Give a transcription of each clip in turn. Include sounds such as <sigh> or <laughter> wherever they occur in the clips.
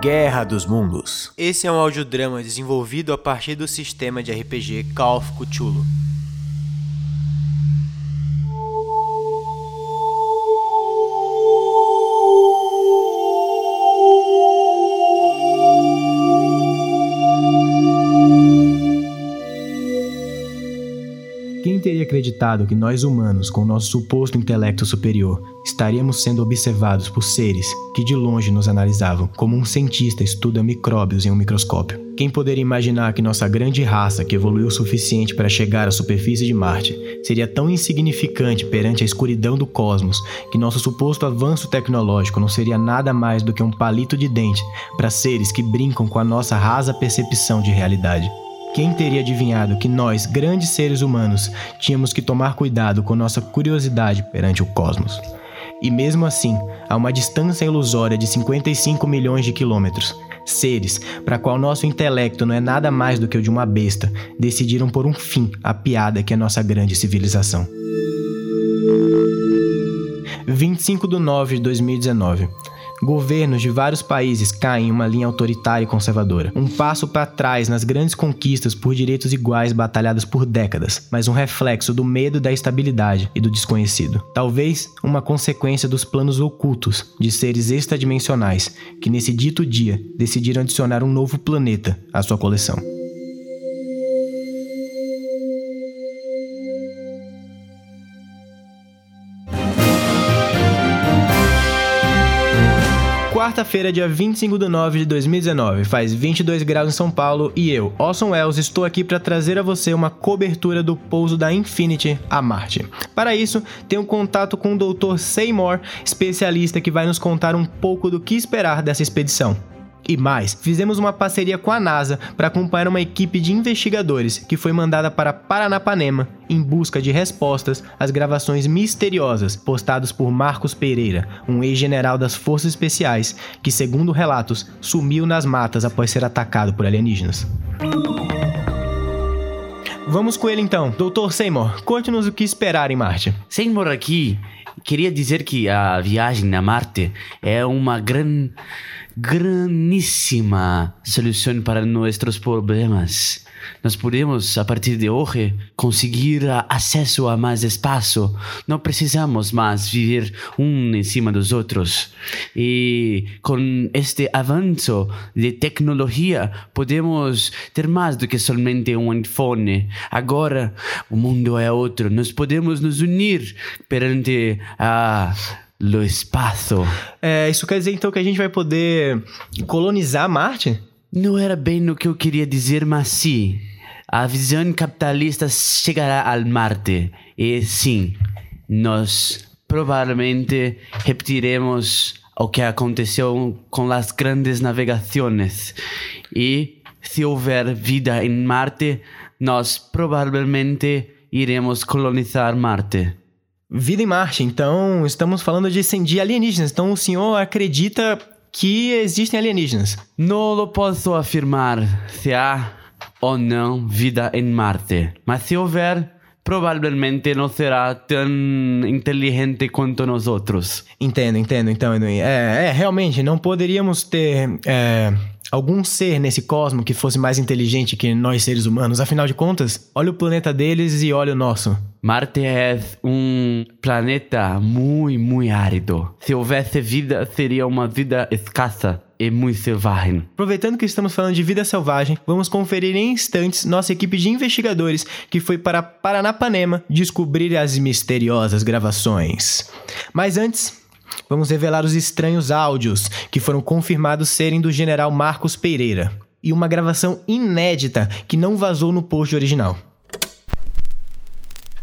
Guerra dos Mundos. Esse é um audiodrama desenvolvido a partir do sistema de RPG Call of Cthulhu. Acreditado que nós humanos, com nosso suposto intelecto superior, estaríamos sendo observados por seres que de longe nos analisavam, como um cientista estuda micróbios em um microscópio? Quem poderia imaginar que nossa grande raça, que evoluiu o suficiente para chegar à superfície de Marte, seria tão insignificante perante a escuridão do cosmos que nosso suposto avanço tecnológico não seria nada mais do que um palito de dente para seres que brincam com a nossa rasa percepção de realidade? Quem teria adivinhado que nós, grandes seres humanos, tínhamos que tomar cuidado com nossa curiosidade perante o cosmos? E mesmo assim, a uma distância ilusória de 55 milhões de quilômetros, seres, para qual nosso intelecto não é nada mais do que o de uma besta, decidiram por um fim a piada que é nossa grande civilização. 25 de 9 de 2019. Governos de vários países caem em uma linha autoritária e conservadora. Um passo para trás nas grandes conquistas por direitos iguais batalhadas por décadas, mas um reflexo do medo da estabilidade e do desconhecido. Talvez uma consequência dos planos ocultos de seres extradimensionais que nesse dito dia decidiram adicionar um novo planeta à sua coleção. Quarta-feira, dia 25 de nove de 2019, faz 22 graus em São Paulo e eu, Orson Welles, estou aqui para trazer a você uma cobertura do pouso da Infinity a Marte. Para isso, tenho contato com o Dr. Seymour, especialista que vai nos contar um pouco do que esperar dessa expedição. E mais, fizemos uma parceria com a NASA para acompanhar uma equipe de investigadores que foi mandada para Paranapanema em busca de respostas às gravações misteriosas postadas por Marcos Pereira, um ex-general das Forças Especiais que, segundo relatos, sumiu nas matas após ser atacado por alienígenas. Vamos com ele então. Doutor Seymour, conte-nos o que esperar em Marte. Seymour aqui queria dizer que a viagem a Marte é uma grande grandíssima solução para nossos problemas. Nós podemos, a partir de hoje, conseguir acesso a mais espaço. Não precisamos mais viver um em cima dos outros. E com este avanço de tecnologia, podemos ter mais do que somente um iPhone. Agora, o mundo é outro. Nós podemos nos unir perante a lo espaço. É, isso quer dizer então que a gente vai poder colonizar Marte? Não era bem o que eu queria dizer, mas sim. A visão capitalista chegará ao Marte. E sim, nós provavelmente repetiremos o que aconteceu com as grandes navegações. E se houver vida em Marte, nós provavelmente iremos colonizar Marte. Vida em Marte, então estamos falando de, de alienígenas. Então o senhor acredita que existem alienígenas? Não posso afirmar se há ou não vida em Marte, mas se houver, provavelmente não será tão inteligente quanto nós outros. Entendo, entendo. Então, é, é realmente não poderíamos ter é, algum ser nesse cosmo que fosse mais inteligente que nós seres humanos. Afinal de contas, olha o planeta deles e olha o nosso. Marte é um planeta muito, muito árido. Se houvesse vida, seria uma vida escassa e muito selvagem. Aproveitando que estamos falando de vida selvagem, vamos conferir em instantes nossa equipe de investigadores que foi para Paranapanema descobrir as misteriosas gravações. Mas antes, vamos revelar os estranhos áudios que foram confirmados serem do general Marcos Pereira e uma gravação inédita que não vazou no post original.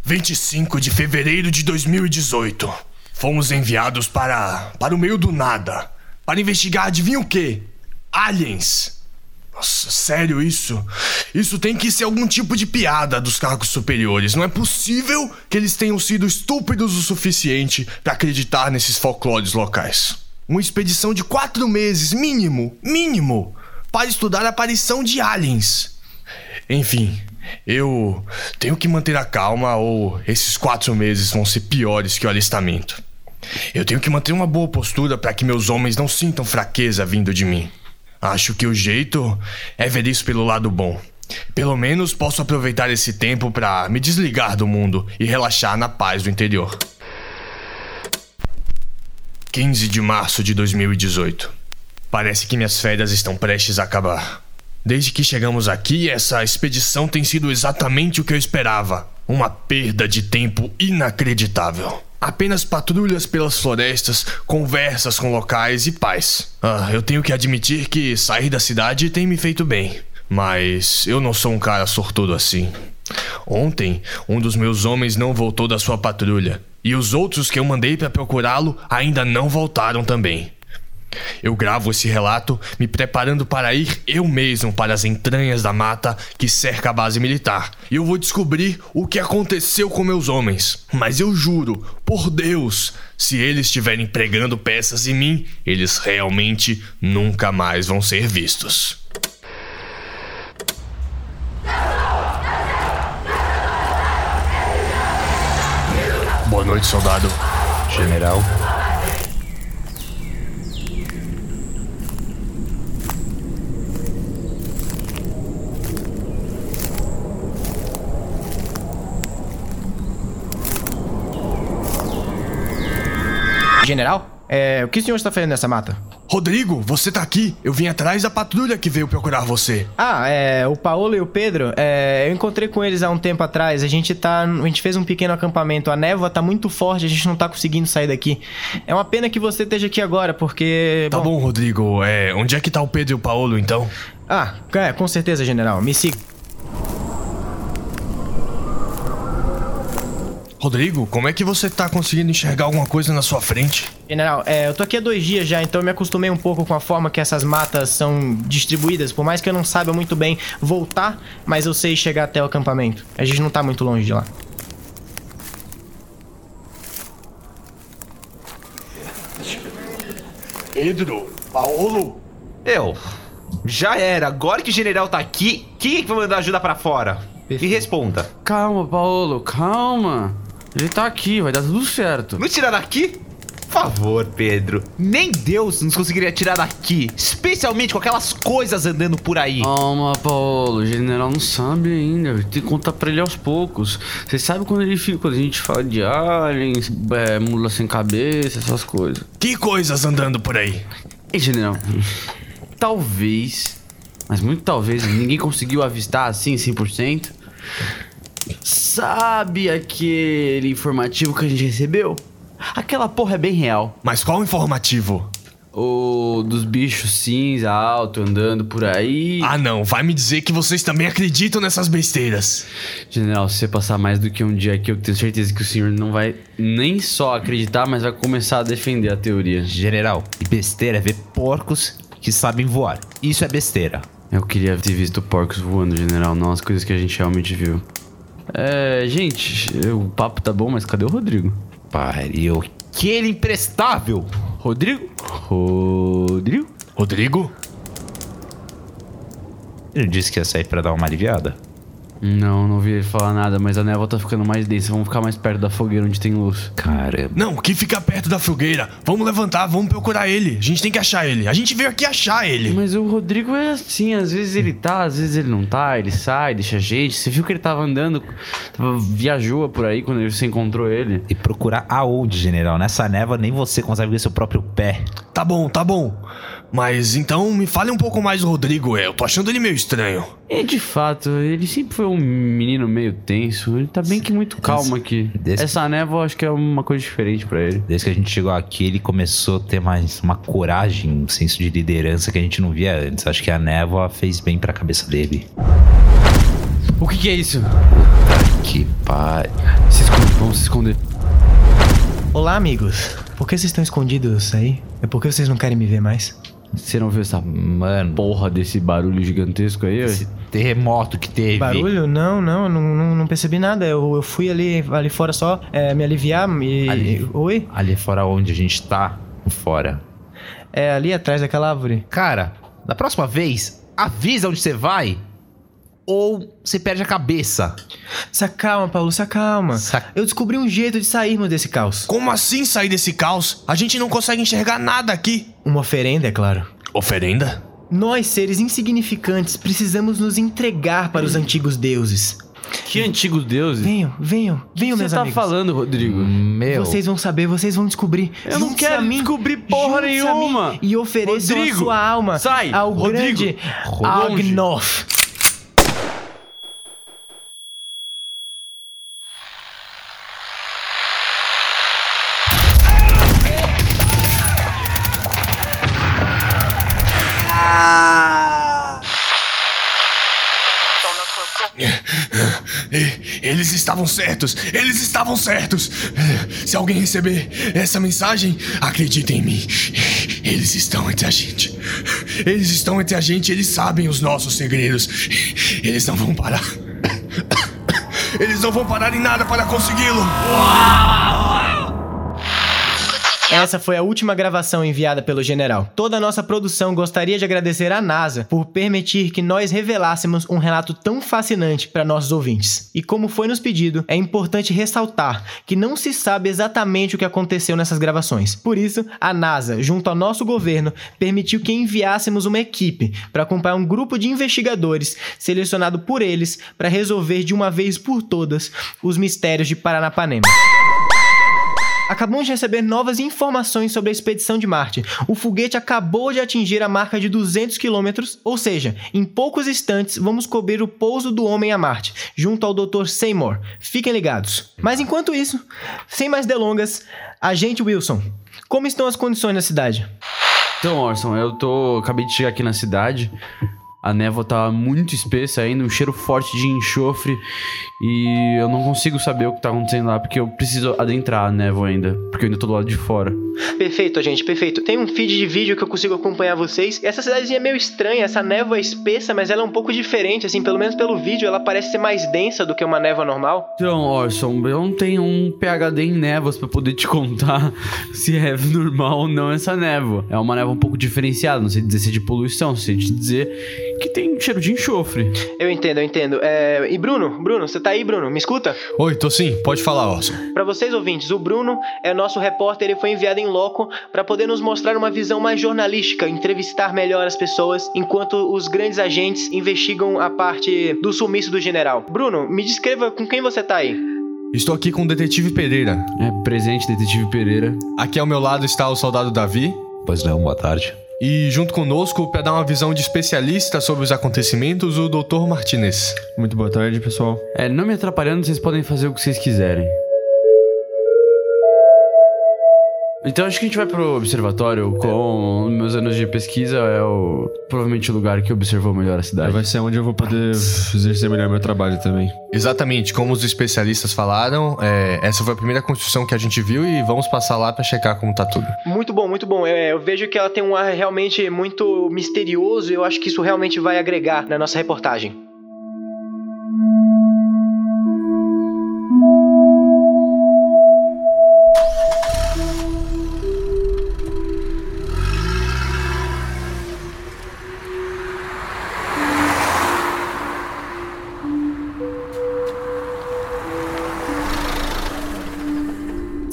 25 de fevereiro de 2018. Fomos enviados para. para o meio do nada. Para investigar, adivinha o quê? Aliens. Nossa, sério isso? Isso tem que ser algum tipo de piada dos cargos superiores. Não é possível que eles tenham sido estúpidos o suficiente para acreditar nesses folclores locais. Uma expedição de quatro meses, mínimo, mínimo, para estudar a aparição de aliens. Enfim, eu tenho que manter a calma ou esses quatro meses vão ser piores que o alistamento. Eu tenho que manter uma boa postura para que meus homens não sintam fraqueza vindo de mim. Acho que o jeito é ver isso pelo lado bom. Pelo menos posso aproveitar esse tempo para me desligar do mundo e relaxar na paz do interior. 15 de março de 2018. Parece que minhas férias estão prestes a acabar. Desde que chegamos aqui, essa expedição tem sido exatamente o que eu esperava. Uma perda de tempo inacreditável. Apenas patrulhas pelas florestas, conversas com locais e paz. Ah, eu tenho que admitir que sair da cidade tem me feito bem. Mas eu não sou um cara sortudo assim. Ontem, um dos meus homens não voltou da sua patrulha. E os outros que eu mandei para procurá-lo ainda não voltaram também. Eu gravo esse relato me preparando para ir eu mesmo para as entranhas da mata que cerca a base militar. E eu vou descobrir o que aconteceu com meus homens. Mas eu juro, por Deus, se eles estiverem pregando peças em mim, eles realmente nunca mais vão ser vistos. Boa noite, soldado. General, General, é, o que o senhor está fazendo nessa mata? Rodrigo, você tá aqui? Eu vim atrás da patrulha que veio procurar você. Ah, é, o Paulo e o Pedro, é, eu encontrei com eles há um tempo atrás. A gente tá, a gente fez um pequeno acampamento. A névoa tá muito forte, a gente não tá conseguindo sair daqui. É uma pena que você esteja aqui agora, porque Tá bom, Rodrigo. É, onde é que tá o Pedro e o Paulo, então? Ah, é, com certeza, General. Me siga. Rodrigo, como é que você tá conseguindo enxergar alguma coisa na sua frente? General, é, eu tô aqui há dois dias já, então eu me acostumei um pouco com a forma que essas matas são distribuídas. Por mais que eu não saiba muito bem voltar, mas eu sei chegar até o acampamento. A gente não tá muito longe de lá. Pedro, Paulo. eu. Já era. Agora que o general tá aqui, quem é que vai mandar ajuda pra fora? E responda. Calma, Paulo, calma. Ele tá aqui, vai dar tudo certo. Nos tirar daqui? Por favor, Pedro. Nem Deus nos conseguiria tirar daqui. Especialmente com aquelas coisas andando por aí. Calma, Paulo. O general não sabe ainda. Tem que contar pra ele aos poucos. Você sabe quando ele fica, quando a gente fala de aliens, é, mula sem cabeça, essas coisas. Que coisas andando por aí? E, general, talvez, mas muito talvez, ninguém conseguiu avistar assim 100%. Sabe aquele informativo que a gente recebeu? Aquela porra é bem real. Mas qual informativo? O dos bichos cinza alto andando por aí. Ah, não. Vai me dizer que vocês também acreditam nessas besteiras. General, se você passar mais do que um dia aqui, eu tenho certeza que o senhor não vai nem só acreditar, mas vai começar a defender a teoria. General, e besteira é ver porcos que sabem voar. Isso é besteira. Eu queria ter visto porcos voando, general, não as coisas que a gente realmente viu. É, gente, o papo tá bom, mas cadê o Rodrigo? Pariu. Que ele imprestável! Rodrigo? Rodrigo? Rodrigo? Ele disse que ia sair pra dar uma aliviada. Não, não ouvi ele falar nada, mas a névoa tá ficando mais densa. Vamos ficar mais perto da fogueira onde tem luz. Caramba. Não, que fica perto da fogueira. Vamos levantar, vamos procurar ele. A gente tem que achar ele. A gente veio aqui achar ele. Mas o Rodrigo é assim, às vezes ele tá, às vezes ele não tá, ele sai, deixa a gente. Você viu que ele tava andando, tava, viajou por aí quando você encontrou ele. E procurar aonde, general? Nessa névoa nem você consegue ver seu próprio pé. Tá bom, tá bom. Mas então me fale um pouco mais do Rodrigo. Eu tô achando ele meio estranho. E de fato, ele sempre foi um menino meio tenso. Ele tá bem que muito calmo aqui. Desse- Essa névoa eu acho que é uma coisa diferente pra ele. Desde que a gente chegou aqui, ele começou a ter mais uma coragem, um senso de liderança que a gente não via antes. Acho que a névoa fez bem pra cabeça dele. O que, que é isso? Que pai. Se esconde, vamos se esconder. Olá, amigos. Por que vocês estão escondidos aí? É porque vocês não querem me ver mais? Você não viu essa Mano, porra desse barulho gigantesco aí? esse terremoto que teve. Barulho? Não, não, não, não, não percebi nada. Eu, eu fui ali, ali fora só é, me aliviar e. Ali. Oi? Ali fora onde a gente tá, fora. É ali atrás daquela árvore. Cara, da próxima vez, avisa onde você vai ou você perde a cabeça. Se acalma, Paulo, se acalma. Sa- Eu descobri um jeito de sairmos desse caos. Como assim sair desse caos? A gente não consegue enxergar nada aqui. Uma oferenda, é claro. Oferenda? Nós, seres insignificantes, precisamos nos entregar para os antigos deuses. Que antigos deuses. Venham, venham, venham, O que meus você tá amigos. falando, Rodrigo? Meu. Vocês vão saber, vocês vão descobrir. Eu não quero a mim, descobrir porra a nenhuma. E ofereçam a Rodrigo, sua alma sai. ao Rodrigo, grande longe. Agnoth. E- Eles estavam certos! Eles estavam certos! Se alguém receber essa mensagem, acredite em mim. Eles estão entre a gente. Eles estão entre a gente, eles sabem os nossos segredos. Eles não vão parar. Eles não vão parar em nada para consegui-lo. Essa foi a última gravação enviada pelo general. Toda a nossa produção gostaria de agradecer à NASA por permitir que nós revelássemos um relato tão fascinante para nossos ouvintes. E como foi nos pedido, é importante ressaltar que não se sabe exatamente o que aconteceu nessas gravações. Por isso, a NASA, junto ao nosso governo, permitiu que enviássemos uma equipe para acompanhar um grupo de investigadores selecionado por eles para resolver de uma vez por todas os mistérios de Paranapanema. Acabamos de receber novas informações sobre a expedição de Marte. O foguete acabou de atingir a marca de 200 quilômetros, ou seja, em poucos instantes vamos cobrir o pouso do homem a Marte, junto ao Dr. Seymour. Fiquem ligados. Mas enquanto isso, sem mais delongas, agente Wilson, como estão as condições na cidade? Então, Orson, eu tô. Acabei de chegar aqui na cidade. A névoa tá muito espessa ainda, um cheiro forte de enxofre. E eu não consigo saber o que tá acontecendo lá, porque eu preciso adentrar a névoa ainda. Porque eu ainda tô do lado de fora. Perfeito, gente, perfeito. Tem um feed de vídeo que eu consigo acompanhar vocês. Essa cidadezinha é meio estranha, essa névoa é espessa, mas ela é um pouco diferente, assim, pelo menos pelo vídeo, ela parece ser mais densa do que uma névoa normal. Então, Orson, eu não tenho um PHD em névoas pra poder te contar <laughs> se é normal ou não essa névoa. É uma névoa um pouco diferenciada, não sei dizer se é de poluição, sei te dizer que tem cheiro de enxofre. Eu entendo, eu entendo. É... E Bruno, Bruno, você tá aí, Bruno? Me escuta? Oi, tô sim, pode falar, Orson. Pra vocês ouvintes, o Bruno é nosso repórter, ele foi enviado em loco pra poder nos mostrar uma visão mais jornalística, entrevistar melhor as pessoas, enquanto os grandes agentes investigam a parte do sumiço do general. Bruno, me descreva com quem você tá aí. Estou aqui com o detetive Pereira. É presente, detetive Pereira. Aqui ao meu lado está o soldado Davi. Pois não, boa tarde. E junto conosco, para dar uma visão de especialista sobre os acontecimentos, o Dr. Martinez. Muito boa tarde, pessoal. É, não me atrapalhando, vocês podem fazer o que vocês quiserem. Então acho que a gente vai pro observatório com meus anos de pesquisa é o provavelmente o lugar que observou melhor a cidade. Vai ser onde eu vou poder exercer melhor meu trabalho também. Exatamente, como os especialistas falaram, é, essa foi a primeira construção que a gente viu e vamos passar lá para checar como tá tudo. Muito bom, muito bom. É, eu vejo que ela tem um ar realmente muito misterioso e eu acho que isso realmente vai agregar na nossa reportagem.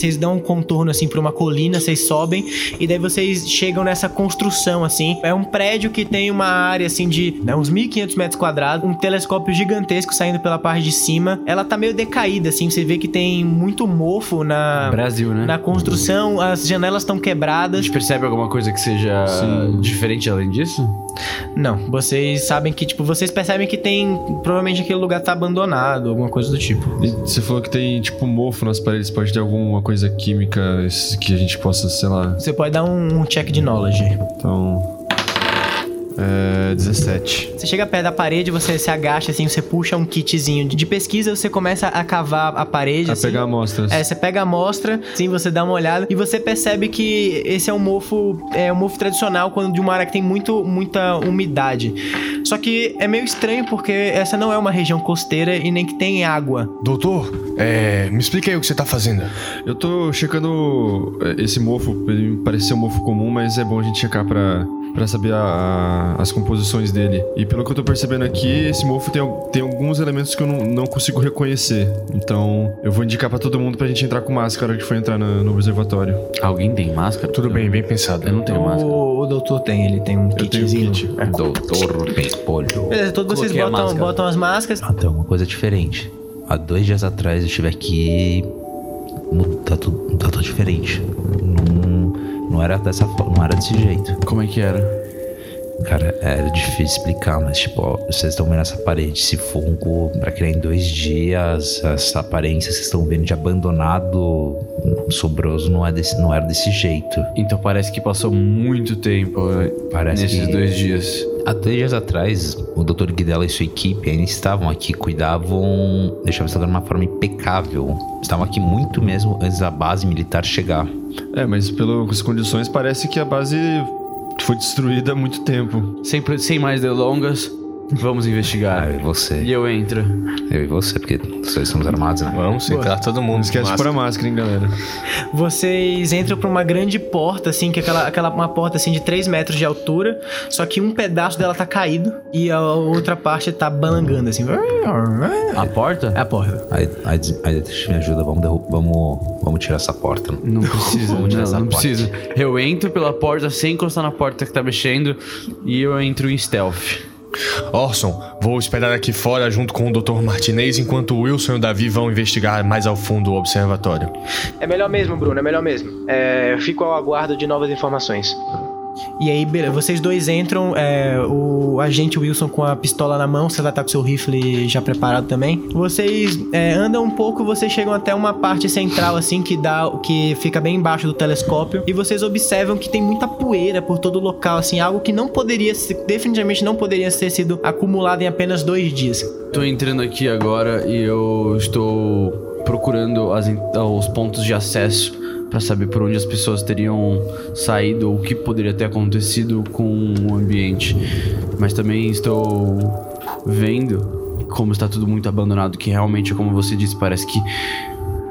Vocês dão um contorno assim pra uma colina, vocês sobem e daí vocês chegam nessa construção assim. É um prédio que tem uma área assim de né, uns 1500 metros quadrados, um telescópio gigantesco saindo pela parte de cima. Ela tá meio decaída assim, você vê que tem muito mofo na Brasil, né? na construção, as janelas estão A quebradas. gente percebe alguma coisa que seja Sim. diferente além disso? Não, vocês sabem que tipo, vocês percebem que tem provavelmente aquele lugar tá abandonado, alguma coisa do tipo. E você falou que tem, tipo, mofo nas paredes. Pode ter alguma coisa química que a gente possa, sei lá. Você pode dar um, um check de knowledge. Então. É. 17. Você chega perto da parede, você se agacha assim, você puxa um kitzinho de pesquisa, você começa a cavar a parede. A assim. pegar amostras. É, você pega a amostra, sim, você dá uma olhada e você percebe que esse é um mofo, é um mofo tradicional quando de uma área que tem muito, muita umidade. Só que é meio estranho porque essa não é uma região costeira e nem que tem água. Doutor, é, me explica aí o que você tá fazendo. Eu tô checando é, esse mofo. Ele me pareceu um mofo comum, mas é bom a gente checar pra pra saber a- a- as composições dele. E pelo que eu tô percebendo aqui, esse mofo tem, tem alguns elementos que eu não, não consigo reconhecer. Então, eu vou indicar pra todo mundo pra gente entrar com máscara que for entrar na- no observatório. Alguém tem máscara? Tudo bem, bem pensado. Eu não tenho máscara. O, o doutor tem, ele tem um tenho um kitzinho. kit. É. Doutor Pimpolho. Beleza, todos vocês Coloquei botam, botam as máscaras. Ah, tem alguma coisa diferente. Há dois dias atrás eu estive aqui. Tá tudo, tá tudo diferente. Não, era dessa forma, não era desse jeito. Como é que era? Cara, é difícil explicar, mas tipo, ó, vocês estão vendo essa parede, esse fungo pra criar em dois dias, essa aparência que vocês estão vendo de abandonado, sobroso, não, é desse, não era desse jeito. Então parece que passou muito tempo eh, Parece nesses que- dois dias. Há dois dias atrás, o Dr. Guidela e sua equipe ainda estavam aqui, cuidavam, deixavam isso de uma forma impecável. Estavam aqui muito mesmo antes da base militar chegar. É, mas pelas condições parece que a base foi destruída há muito tempo. Sem, sem mais delongas, vamos investigar. eu e você. E eu entro. Eu e você, porque vocês somos armados, né? Vamos entrar todo mundo. Não esquece de pôr a máscara, hein, galera. Vocês entram por uma grande porta, assim, que é aquela, aquela uma porta assim de 3 metros de altura, só que um pedaço dela tá caído e a outra parte tá balangando, assim. A porta? É a porta. Aí, aí, aí deixa me ajuda, vamos, derru- vamos, vamos tirar essa porta. Não precisa, Vamos tirar não, essa não porta. precisa. Eu entro pela porta sem encostar na porta que tá mexendo e eu entro em stealth. Orson, vou esperar aqui fora junto com o Dr. Martinez enquanto o Wilson e o Davi vão investigar mais ao fundo o observatório. É melhor mesmo, Bruno, é melhor mesmo. É, eu fico ao aguardo de novas informações. E aí, vocês dois entram, é, o agente Wilson com a pistola na mão, você vai estar com seu rifle já preparado também. Vocês é, andam um pouco, vocês chegam até uma parte central, assim, que dá, que fica bem embaixo do telescópio, e vocês observam que tem muita poeira por todo o local, assim, algo que não poderia, definitivamente não poderia ter sido acumulado em apenas dois dias. Tô entrando aqui agora e eu estou procurando as os pontos de acesso pra saber por onde as pessoas teriam saído ou o que poderia ter acontecido com o ambiente. Mas também estou vendo como está tudo muito abandonado, que realmente, como você disse, parece que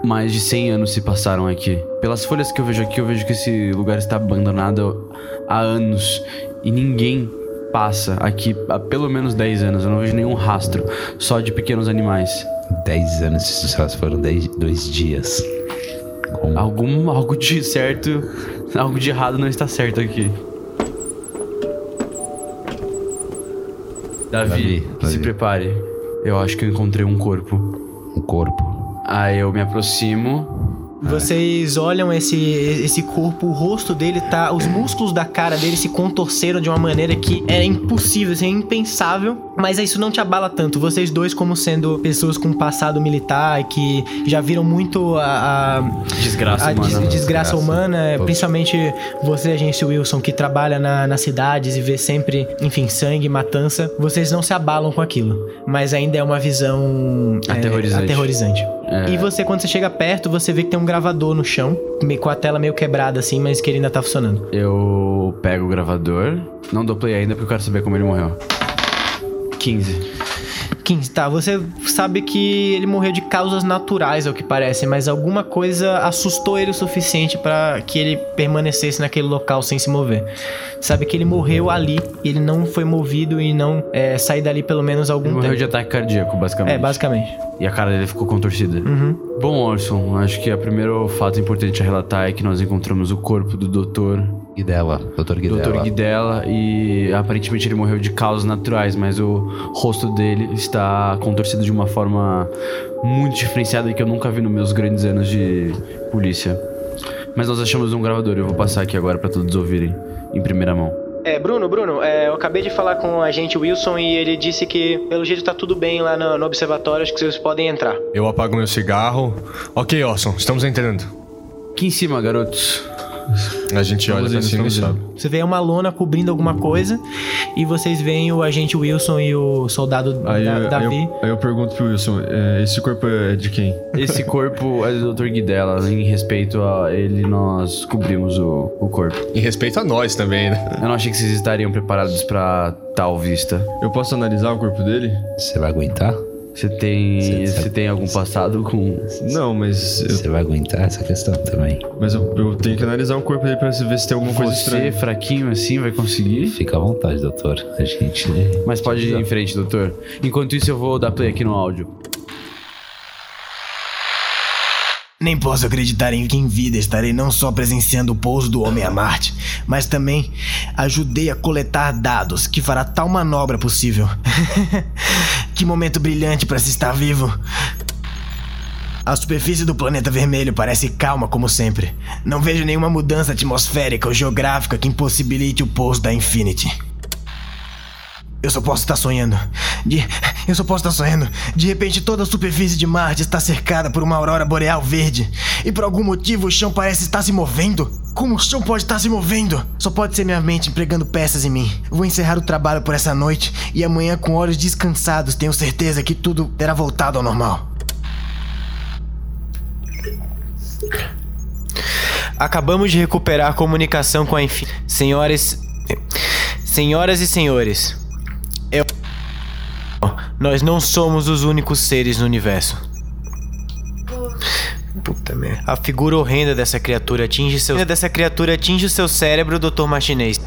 mais de 100 anos se passaram aqui. Pelas folhas que eu vejo aqui, eu vejo que esse lugar está abandonado há anos e ninguém passa aqui há pelo menos 10 anos. Eu não vejo nenhum rastro, só de pequenos animais. Dez anos, se foram dez, dois dias. Algum algo de certo, algo de errado não está certo aqui. Davi, Davi, se Davi. prepare. Eu acho que eu encontrei um corpo. um corpo. Aí eu me aproximo. Vocês olham esse, esse corpo, o rosto dele tá. Os músculos da cara dele se contorceram de uma maneira que é impossível, assim, é impensável. Mas isso não te abala tanto. Vocês dois, como sendo pessoas com passado militar e que já viram muito a. a Desgraça a humana. des- desgraça Desgraça. humana, Todos. principalmente você, agência Wilson, que trabalha na, nas cidades e vê sempre, enfim, sangue, matança, vocês não se abalam com aquilo. Mas ainda é uma visão é, Aterrorizante. É. E você, quando você chega perto, você vê que tem um gravador no chão, com a tela meio quebrada assim, mas que ele ainda tá funcionando. Eu pego o gravador. Não dou play ainda porque eu quero saber como ele morreu. 15. 15, tá, você sabe que ele morreu de causas naturais, ao que parece, mas alguma coisa assustou ele o suficiente pra que ele permanecesse naquele local sem se mover. Sabe que ele morreu ali, ele não foi movido e não é, sair dali pelo menos algum Ele morreu tempo. de ataque cardíaco, basicamente. É, basicamente. E a cara dele ficou contorcida. Uhum. Bom, Orson, acho que o primeiro fato importante a relatar é que nós encontramos o corpo do doutor, Guidela, Dr. Guidela. doutor Guidela, e aparentemente ele morreu de causas naturais, mas o rosto dele está contorcido de uma forma muito diferenciada que eu nunca vi nos meus grandes anos de polícia. Mas nós achamos um gravador, eu vou passar aqui agora para todos ouvirem em primeira mão. É, Bruno, Bruno, é, eu acabei de falar com o agente Wilson e ele disse que, pelo jeito, tá tudo bem lá no, no observatório, acho que vocês podem entrar. Eu apago meu cigarro. Ok, Orson, estamos entrando. Aqui em cima, garotos. A gente olha pra cima e indo. Você vê uma lona cobrindo alguma coisa e vocês veem o agente Wilson e o soldado Aí, da, aí Davi. eu, aí eu pergunto pro Wilson, é, esse corpo é de quem? Esse <laughs> corpo é do Dr. Guidela. Em respeito a ele, nós cobrimos o, o corpo. Em respeito a nós também, né? Eu não achei que vocês estariam preparados pra tal vista. Eu posso analisar o corpo dele? Você vai aguentar? Você tem. Você Você tem algum passado com. Não, mas eu, Você vai aguentar essa questão também. mas eu, eu tenho que analisar o corpo dele pra ver se tem alguma coisa Você, estranha. fraquinho assim, vai conseguir? Fica à vontade, doutor. A gente. Mas pode ir em frente, doutor. Enquanto isso, eu vou dar play aqui no áudio. Nem posso acreditar em que em vida estarei não só presenciando o pouso do homem a Marte, mas também ajudei a coletar dados que fará tal manobra possível. <laughs> que momento brilhante para se estar vivo. A superfície do planeta vermelho parece calma como sempre. Não vejo nenhuma mudança atmosférica ou geográfica que impossibilite o pouso da Infinity. Eu só posso estar sonhando. De... Eu só posso estar sonhando. De repente, toda a superfície de Marte está cercada por uma aurora boreal verde. E por algum motivo o chão parece estar se movendo. Como o chão pode estar se movendo? Só pode ser minha mente empregando peças em mim. Vou encerrar o trabalho por essa noite e amanhã, com olhos descansados, tenho certeza que tudo terá voltado ao normal. Acabamos de recuperar a comunicação com a Infi... Senhoras... Senhoras e senhores, eu... Nós não somos os únicos seres no universo. Puta merda. A figura horrenda dessa criatura atinge seu... dessa criatura atinge o seu cérebro, Dr. Martinez.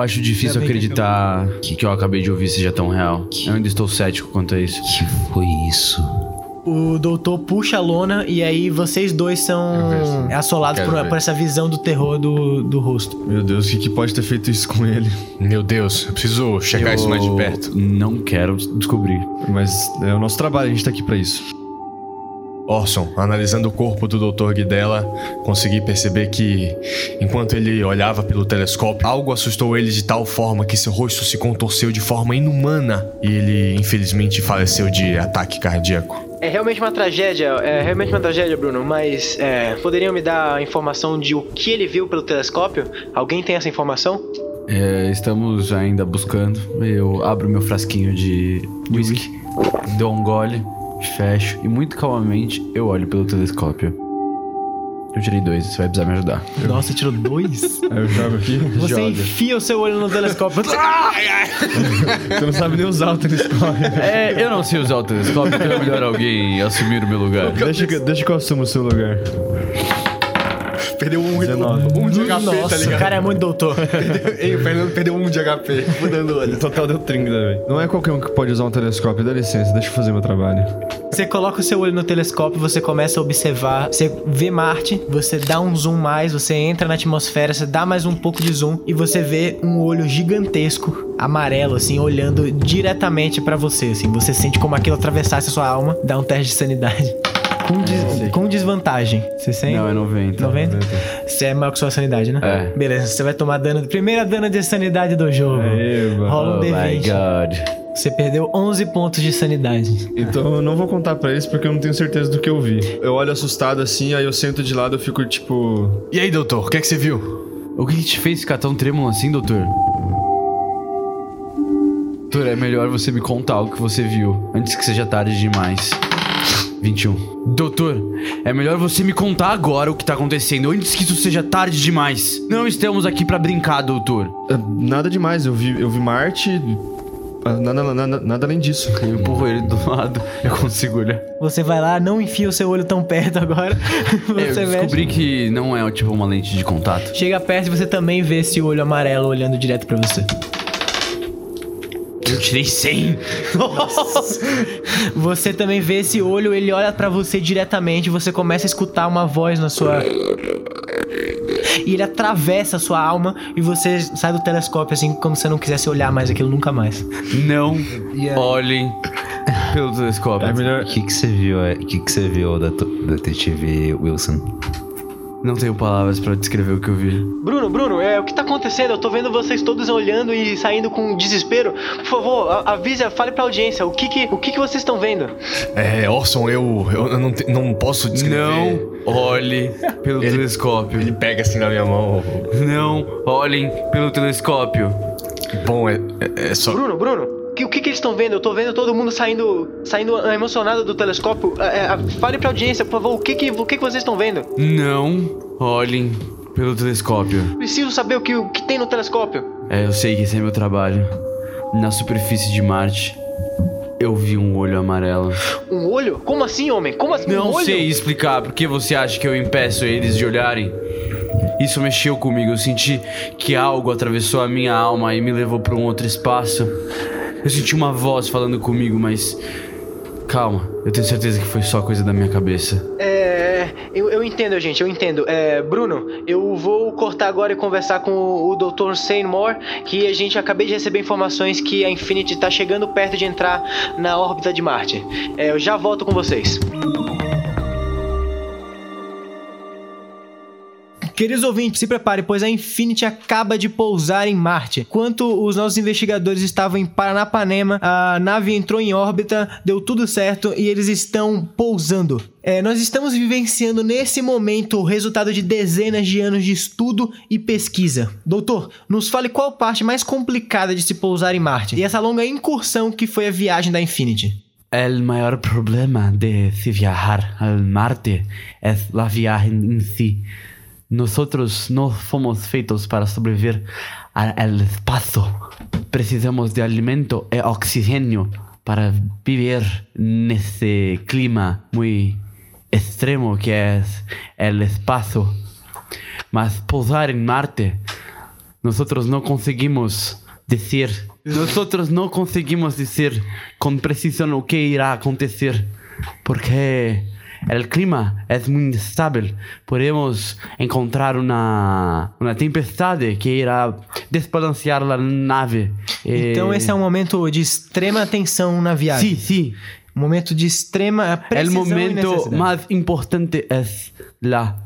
Acho difícil acreditar que o que eu acabei de ouvir seja tão real. Eu ainda estou cético quanto a isso. Que foi isso? O doutor puxa a lona e aí vocês dois são assolados Quero por, ver. por essa visão do terror do, do rosto. Meu Deus, o que, que pode ter feito isso com ele? Meu Deus, eu preciso checar isso mais de perto. Não quero descobrir. Mas é o nosso trabalho, a gente tá aqui pra isso. Orson, analisando o corpo do Dr. Guidella, consegui perceber que, enquanto ele olhava pelo telescópio, algo assustou ele de tal forma que seu rosto se contorceu de forma inumana e ele, infelizmente, faleceu de ataque cardíaco. É realmente uma tragédia, é realmente uma tragédia, Bruno, mas é, poderiam me dar a informação de o que ele viu pelo telescópio? Alguém tem essa informação? É, estamos ainda buscando. Eu abro meu frasquinho de whisky, dou um gole, fecho e muito calmamente eu olho pelo telescópio. Eu tirei dois, você vai precisar me ajudar. Nossa, tirou dois? <laughs> Aí eu jogo aqui. Você Joga. enfia o seu olho no telescópio. <laughs> Você não sabe nem usar o telescópio. <laughs> É, eu não sei usar o telescópio, então é melhor alguém assumir o meu lugar. Deixa, que- deixa que eu assumo o seu lugar. Perdeu um, 19. um de HP, Nossa, tá o ligado? cara é muito doutor. <laughs> Ei, o Fernando perdeu um de HP, mudando olho. O total deu 30, velho. Não é qualquer um que pode usar um telescópio. Dá licença, deixa eu fazer meu trabalho. Você coloca o seu olho no telescópio, você começa a observar, você vê Marte, você dá um zoom mais, você entra na atmosfera, você dá mais um pouco de zoom e você vê um olho gigantesco, amarelo, assim, olhando diretamente pra você, assim. Você sente como aquilo atravessasse a sua alma, dá um teste de sanidade. Com, des- com desvantagem. Você sente? Não, é 90. 90? Você é maior que sua sanidade, né? É. Beleza, você vai tomar dano. Primeira dano de sanidade do jogo. Eba. Rola um Oh my D20. god. Você perdeu 11 pontos de sanidade. Então eu não vou contar pra eles porque eu não tenho certeza do que eu vi. Eu olho assustado assim, aí eu sento de lado eu fico tipo. E aí, doutor, o que é que você viu? O que te fez ficar tão trêmulo assim, doutor? Doutor, é melhor você me contar o que você viu antes que seja tarde demais. 21. Doutor, é melhor você me contar agora o que tá acontecendo antes que isso seja tarde demais. Não estamos aqui pra brincar, doutor. "Ah, Nada demais, eu vi, eu vi Marte. ah, Nada, nada, nada além disso. <laughs> Eu empurro ele do lado, <laughs> eu consigo olhar. Você vai lá, não enfia o seu olho tão perto agora. <laughs> É, eu Você descobri mexe. que não é tipo uma lente de contato. Chega perto e você também vê esse olho amarelo olhando direto pra você. Eu tirei 100. <laughs> Você também vê esse olho, ele olha pra você diretamente, você começa a escutar uma voz na sua. E ele atravessa a sua alma e você sai do telescópio assim, como se você não quisesse olhar mais aquilo nunca mais. Não olhem pelo telescópio. É melhor. O que que você viu? é- O que que você viu, dato- detetive Wilson? Não tenho palavras pra descrever o que eu vi. Bruno, Bruno, é, o que tá acontecendo? Eu tô vendo vocês todos olhando e saindo com desespero. Por favor, a- avise, fale pra audiência. O que que, o que, que vocês estão vendo? É, Orson, eu, eu não, te- não posso descrever. Não olhe pelo telescópio. Ele pega assim na minha mão. Não olhem pelo telescópio. Bom, é, é, é só. Bruno, Bruno, que- o que, que eles estão vendo? Eu tô vendo todo mundo saindo, saindo emocionado do telescópio. É, é, fale pra audiência, por favor, o que, que, o que, que vocês estão vendo? Não olhem pelo telescópio. Preciso saber o que, o que tem no telescópio. É, eu sei que esse é meu trabalho. Na superfície de Marte, eu vi um olho amarelo. Um olho? Como assim, homem? Como assim? um Não olho? sei explicar por que você acha que eu impeço eles de olharem. Isso mexeu comigo. Eu senti que algo atravessou a minha alma e me levou para um outro espaço. Eu senti uma voz falando comigo, mas. Calma, eu tenho certeza que foi só coisa da minha cabeça. É. Eu, eu entendo, gente, eu entendo. É, Bruno, eu vou cortar agora e conversar com o, o Dr. Seymour, que a gente acabei de receber informações que a Infinity tá chegando perto de entrar na órbita de Marte. É, eu já volto com vocês. Queridos ouvintes, se preparem, pois a Infinity acaba de pousar em Marte. Enquanto os nossos investigadores estavam em Paranapanema, a nave entrou em órbita, deu tudo certo e eles estão pousando. É, nós estamos vivenciando nesse momento o resultado de dezenas de anos de estudo e pesquisa. Doutor, nos fale qual parte mais complicada de se pousar em Marte e essa longa incursão que foi a viagem da Infinity. El mayor problema de se viajar al Marte es la viaje en sí. Nosotros no fomos feitos para sobreviver al espacio. Precisamos de alimento e oxígeno para vivir nesse clima muy extremo que es el espacio. Mas pousar en Marte, nosotros no conseguimos decir, nosotros no conseguimos decir con precisión lo que irá a acontecer, porque el clima es muy instável. Podemos encontrar una, una tempestad que irá desbalancear la nave. Eh, Então esse é um momento de extrema tensão na viagem. Sí, sí. Um momento de extrema precisão e momento más importante es la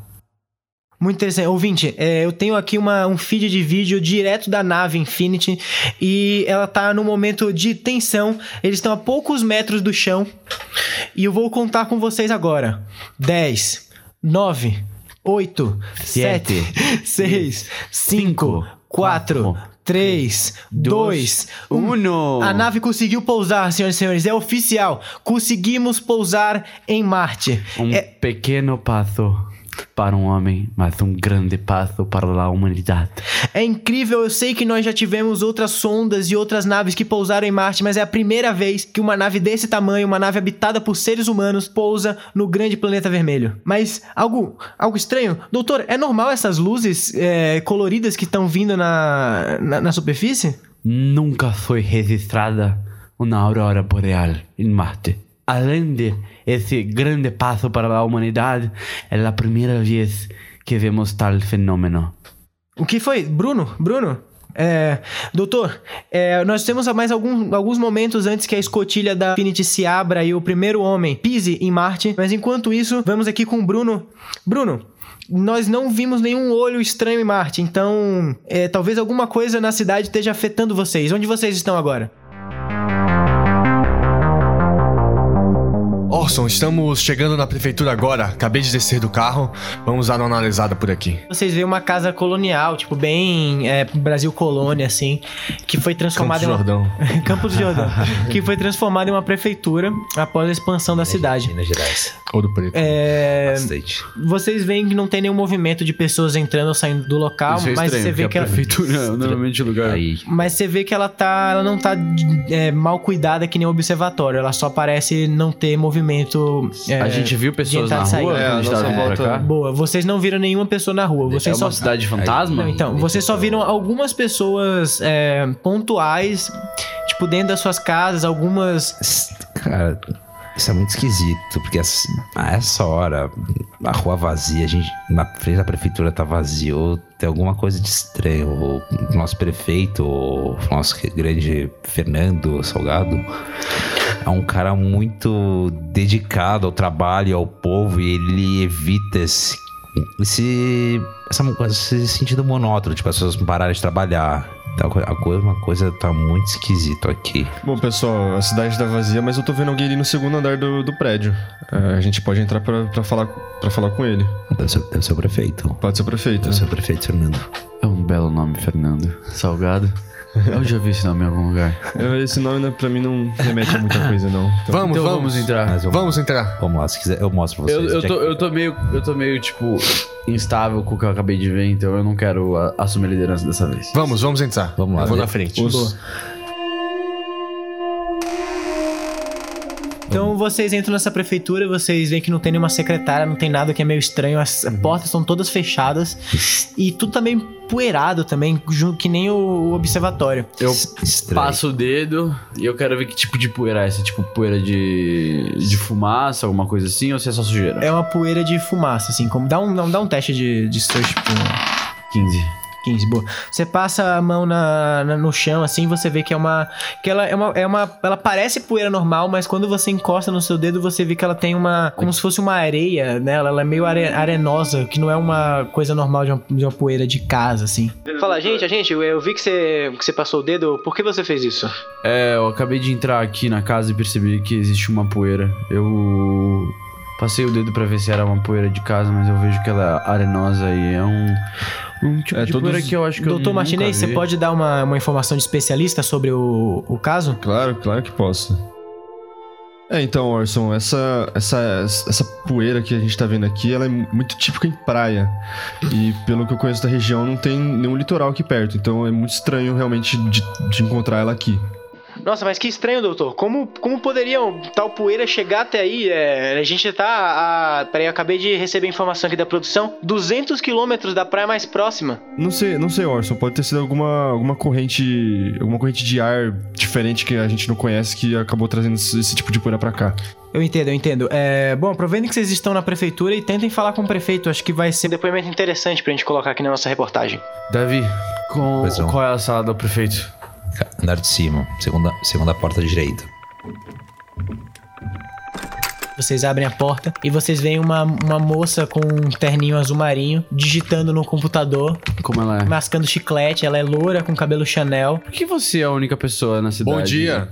Muito interessante. Ouvinte, é, eu tenho aqui uma, um feed de vídeo direto da nave Infinity e ela tá no momento de tensão. Eles estão a poucos metros do chão e eu vou contar com vocês agora. 10, 9, 8, 7, 6, 5, 4, 3, 2, 1. uno. A nave conseguiu pousar, senhoras e senhores. É oficial. Conseguimos pousar em Marte. Um É, pequeno passo para um homem, mas um grande passo para a humanidade. É incrível, eu sei que nós já tivemos outras sondas e outras naves que pousaram em Marte, mas é a primeira vez que uma nave desse tamanho, uma nave habitada por seres humanos, pousa no grande planeta vermelho. Mas algo, algo estranho, doutor, é normal essas luzes é, coloridas que estão vindo na, na, na superfície? Nunca foi registrada uma aurora boreal em Marte. Além de esse grande passo para a humanidade, é a primeira vez que vemos tal fenômeno. O que foi? Bruno? Bruno? É, doutor, é, nós temos mais algum- alguns momentos antes que a escotilha da Infinity se abra e o primeiro homem pise em Marte, mas enquanto isso, vamos aqui com o Bruno. Bruno, nós não vimos nenhum olho estranho em Marte, então é, talvez alguma coisa na cidade esteja afetando vocês. Onde vocês estão agora? Orson, estamos chegando na prefeitura agora. Acabei de descer do carro. Vamos dar uma analisada por aqui. Vocês veem uma casa colonial, tipo bem é, Brasil colônia, assim, que foi transformada Campos em uma... Jordão. <laughs> Campos do Jordão, <laughs> que foi transformada em uma prefeitura após a expansão da cidade. Minas Gerais. Ouro Preto. É, Bastante. vocês veem que não tem nenhum movimento de pessoas entrando ou saindo do local, Isso é mas estranho, você vê que a ela, prefeitura é normalmente lugar. Aí, mas você vê que ela tá, ela não tá é, mal cuidada que nem um observatório, ela só parece não ter movimento. É, a gente viu pessoas na rua É, quando a gente nossa tava. Boa, vocês não viram nenhuma pessoa na rua, vocês É só uma cidade fantasma? Não, então, vocês só viram algumas pessoas é, pontuais, tipo, dentro das suas casas, algumas. cara, isso é muito esquisito, porque essa- a essa hora, a rua vazia, a gente, na frente da prefeitura tá vazio, tem alguma coisa de estranho. O nosso prefeito, o nosso grande Fernando Salgado, é um cara muito dedicado ao trabalho, ao povo, e ele evita esse, esse, esse sentido monótono, tipo, as pessoas pararem de trabalhar. Tá Alguma coisa tá muito esquisito aqui. Bom, pessoal, a cidade tá vazia, mas eu tô vendo alguém ali no segundo andar do, do prédio. É, a gente pode entrar pra, pra, falar, pra falar com ele. Deve ser, deve ser o prefeito. Pode ser o prefeito. Deve ser o prefeito, Fernando. É um belo nome, Fernando. Salgado. Eu já vi esse nome em algum lugar. É, Esse nome né, pra mim não remete a muita coisa, não. Então, Vamos, Então vamos. vamos entrar. Vamos, Vamos entrar. vamos lá, se quiser, eu mostro pra vocês. Eu, eu, tô, eu, tô meio, eu tô meio, tipo, instável com o que eu acabei de ver, então eu não quero a- assumir a liderança dessa vez. Vamos, vamos entrar. Vamos lá, Eu vou na frente. os- Então vocês entram nessa prefeitura, vocês veem que não tem nenhuma secretária, não tem nada que é meio estranho, as portas estão todas fechadas e tudo tá meio poeirado também, junto que nem o observatório. Eu Estranho. passo o dedo e eu quero ver que tipo de poeira é essa. Tipo, poeira de, de fumaça, alguma coisa assim, ou se é só sujeira? É uma poeira de fumaça, assim, como dá um, não, dá um teste de, de search pro 15. 15, boa. Você passa a mão na, na- no chão, assim, você vê que é uma. Que ela é uma, é uma. Ela parece poeira normal, mas quando você encosta no seu dedo, você vê que ela tem uma. Como se fosse uma areia nela. Ela é meio are- arenosa, que não é uma coisa normal de uma, de uma poeira de casa, assim. Fala, gente, gente, eu vi que você, que você passou o dedo. Por que você fez isso? É, eu acabei de entrar aqui na casa e percebi que existe uma poeira. Eu passei o dedo pra ver se era uma poeira de casa, mas eu vejo que ela é arenosa e é um, um tipo É, de todos- poeira que eu acho que eu Doutor nunca Martinez, você pode dar uma, uma informação de especialista sobre o, o caso? Claro, claro que posso. É, então, Orson, essa, essa, essa poeira que a gente tá vendo aqui, ela é muito típica em praia. E pelo que eu conheço da região, não tem nenhum litoral aqui perto. Então é muito estranho realmente de, de encontrar ela aqui. Nossa, mas que estranho, doutor. Como, como poderia tal poeira chegar até aí? É, a gente tá a... Peraí, eu acabei de receber informação aqui da produção. 200 quilômetros da praia mais próxima. Não sei, não sei, Orson. Pode ter sido alguma, alguma corrente. Alguma corrente de ar diferente que a gente não conhece que acabou trazendo esse, esse tipo de poeira pra cá. Eu entendo, eu entendo. É, bom, aproveitando que vocês estão na prefeitura e tentem falar com o prefeito. Acho que vai ser um depoimento interessante pra gente colocar aqui na nossa reportagem. Davi, com, qual é a sala do prefeito? Andar de cima, segunda, segunda porta direita. Vocês abrem a porta e vocês veem uma, uma moça com um terninho azul marinho digitando no computador, Como ela é? mascando chiclete. Ela é loura, com cabelo Chanel. Por que você é a única pessoa na cidade? Bom dia.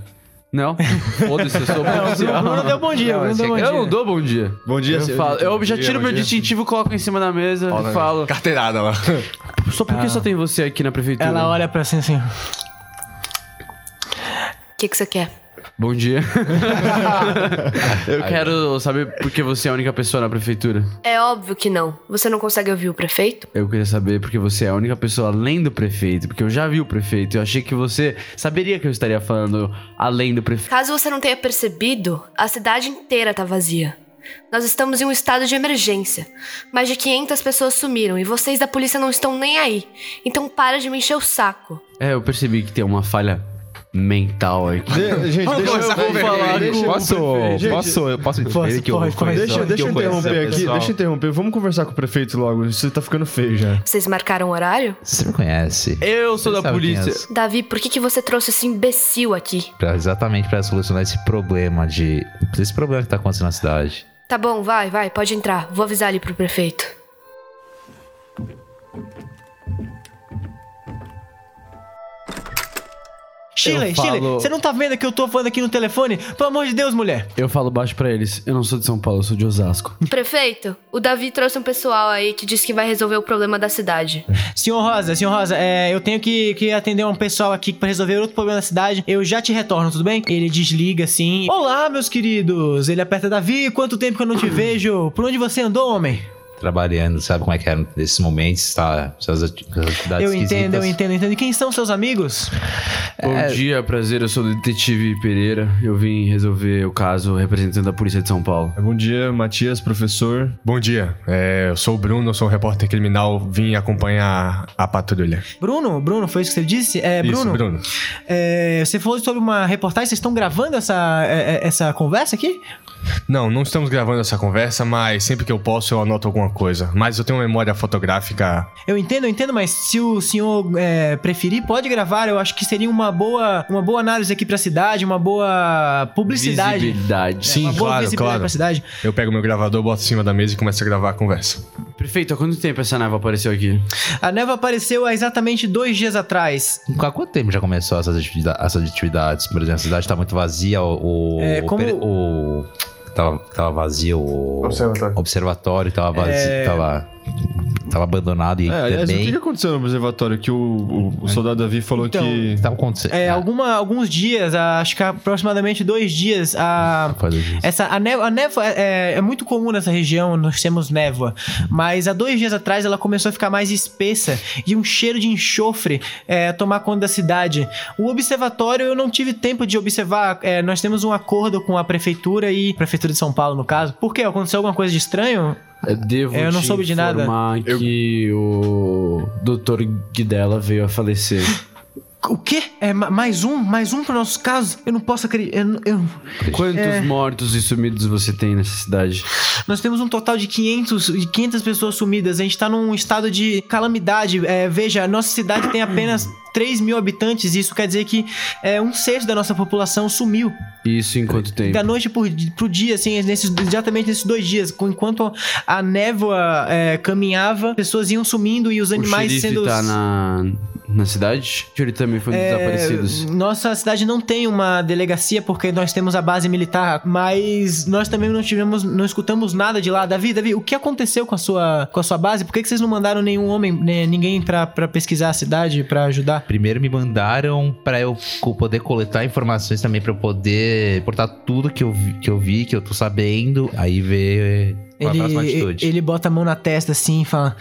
Não? <laughs> Foda-se, eu sou Não, o policial. Bruno deu bom dia, o Bruno deu bom Eu dia. não dou bom dia. Bom dia, Eu, falo, eu já Bom tiro dia, meu dia. distintivo, coloco em cima da mesa e falo. Carteirada lá. Só por que só tem você aqui na prefeitura? Ela olha pra assim assim. O que, que você quer? Bom dia. <laughs> eu quero saber por que você é a única pessoa na prefeitura. É óbvio que não. Você não consegue ouvir o prefeito? Eu queria saber porque você é a única pessoa além do prefeito. Porque eu já vi o prefeito. Eu achei que você saberia que eu estaria falando além do prefeito. Caso você não tenha percebido, a cidade inteira tá vazia. Nós estamos em um estado de emergência. Mais de 500 pessoas sumiram e vocês da polícia não estão nem aí. Então para de me encher o saco. É, eu percebi que tem uma falha mental aqui. De- gente, deixa começar eu com o falar com Posso, Gente, posso, eu posso ele que eu pode, Deixa, deixa eu interromper aqui, pessoal. deixa eu interromper. Vamos conversar com o prefeito logo. Você tá ficando feio já. Vocês marcaram o horário? Você me conhece. Eu sou Você da quem polícia. é? Davi, por que, que você trouxe esse imbecil aqui? Pra- exatamente pra solucionar esse problema de. Esse problema que tá acontecendo na cidade. Tá bom, vai, vai, pode entrar. Vou avisar ali pro prefeito. Chile, falo- você não tá vendo que eu tô falando aqui no telefone? Pelo amor de Deus, mulher. Eu falo baixo pra eles. Eu não sou de São Paulo, eu sou de Osasco. Prefeito, o Davi trouxe um pessoal aí que disse que vai resolver o problema da cidade. Senhor Rosa, senhor Rosa, é, eu tenho que, que atender um pessoal aqui pra resolver outro problema da cidade. Eu já te retorno, tudo bem? Ele desliga assim. Olá, meus queridos. Ele aperta Davi. Quanto tempo que eu não te <clears throat> vejo? Por onde você andou, homem? Trabalhando, sabe como é que é nesses momentos, tá? Essas atividades eu entendo, eu esquisitas. entendo, eu entendo. E quem são seus amigos? Bom dia, prazer. Eu sou o detetive Pereira. Eu vim resolver o caso representando a polícia de São Paulo. Bom dia, Matias, professor. Bom dia. É, eu sou o Bruno, eu sou um repórter criminal. Vim acompanhar a patrulha. Bruno, Bruno, foi isso que você disse? É, Isso, Bruno, Bruno. é, você falou sobre uma reportagem. Vocês estão gravando essa, é, é, essa conversa aqui? Não, não estamos gravando essa conversa, mas sempre que eu posso eu anoto alguma coisa. Mas eu tenho uma memória fotográfica. Eu entendo, eu entendo, mas se o senhor é, preferir, pode gravar. Eu acho que seria uma boa, uma boa análise aqui pra cidade, uma boa publicidade. Visibilidade. É, Sim, uma boa claro, visibilidade claro. pra cidade. Eu pego meu gravador, boto em cima da mesa e começo a gravar a conversa. Prefeito, há quanto tempo essa névoa apareceu aqui? A névoa apareceu há exatamente dois dias atrás. Há quanto tempo já começou essas, atividade- essas atividades? Por exemplo, a cidade tá muito vazia, o. É, o como- o- tava, tava vazio o. Observatório. observatório tava vazio. É. Tava, tava abandonado e É, aliás, o que, também. aconteceu no observatório? Que o, o- o soldado Davi falou Então, que. Tava acontecendo. É, alguma, alguns dias, acho que aproximadamente dois dias, a. Essa, a névoa, a névoa é, é muito comum nessa região, nós temos névoa. Mas há dois dias atrás ela começou a ficar mais espessa e um cheiro de enxofre é, tomar conta da cidade. O observatório eu não tive tempo de observar. é, nós temos um acordo com a prefeitura e. Prefeitura de São Paulo, no caso. Por quê? Aconteceu alguma coisa de estranho? Eu devo É, eu não te soube de nada. informar que o Dr. Guidella veio a falecer. O quê? É ma- mais um? Mais um para nossos casos? Eu não posso acreditar. Eu, eu- Quantos É. mortos e sumidos você tem nessa cidade? Nós temos um total de 500, de 500 pessoas sumidas. A gente tá num estado de calamidade. É, veja, a nossa cidade tem apenas 3 mil habitantes. E isso quer dizer que é, um sexto da nossa população sumiu. Isso em quanto tempo? Da noite por, pro dia, assim, nesses, exatamente nesses dois dias. Enquanto a névoa é, caminhava, pessoas iam sumindo e os O animais xerife sendo. tá na, na cidade? Ele também foi um dos É, desaparecidos? Nossa cidade não tem uma delegacia porque nós temos a base militar, mas nós também não tivemos, não escutamos nada de lá. Davi, Davi, o que aconteceu com a sua, com a sua base? Por que, que vocês não mandaram nenhum homem, né, ninguém pra, pra pesquisar a cidade, pra ajudar? Primeiro me mandaram pra eu poder coletar informações também, pra eu poder portar tudo que eu, vi, que eu vi, que eu tô sabendo. Aí ver a próxima Ele, atitude. ele bota a mão na testa assim e fala: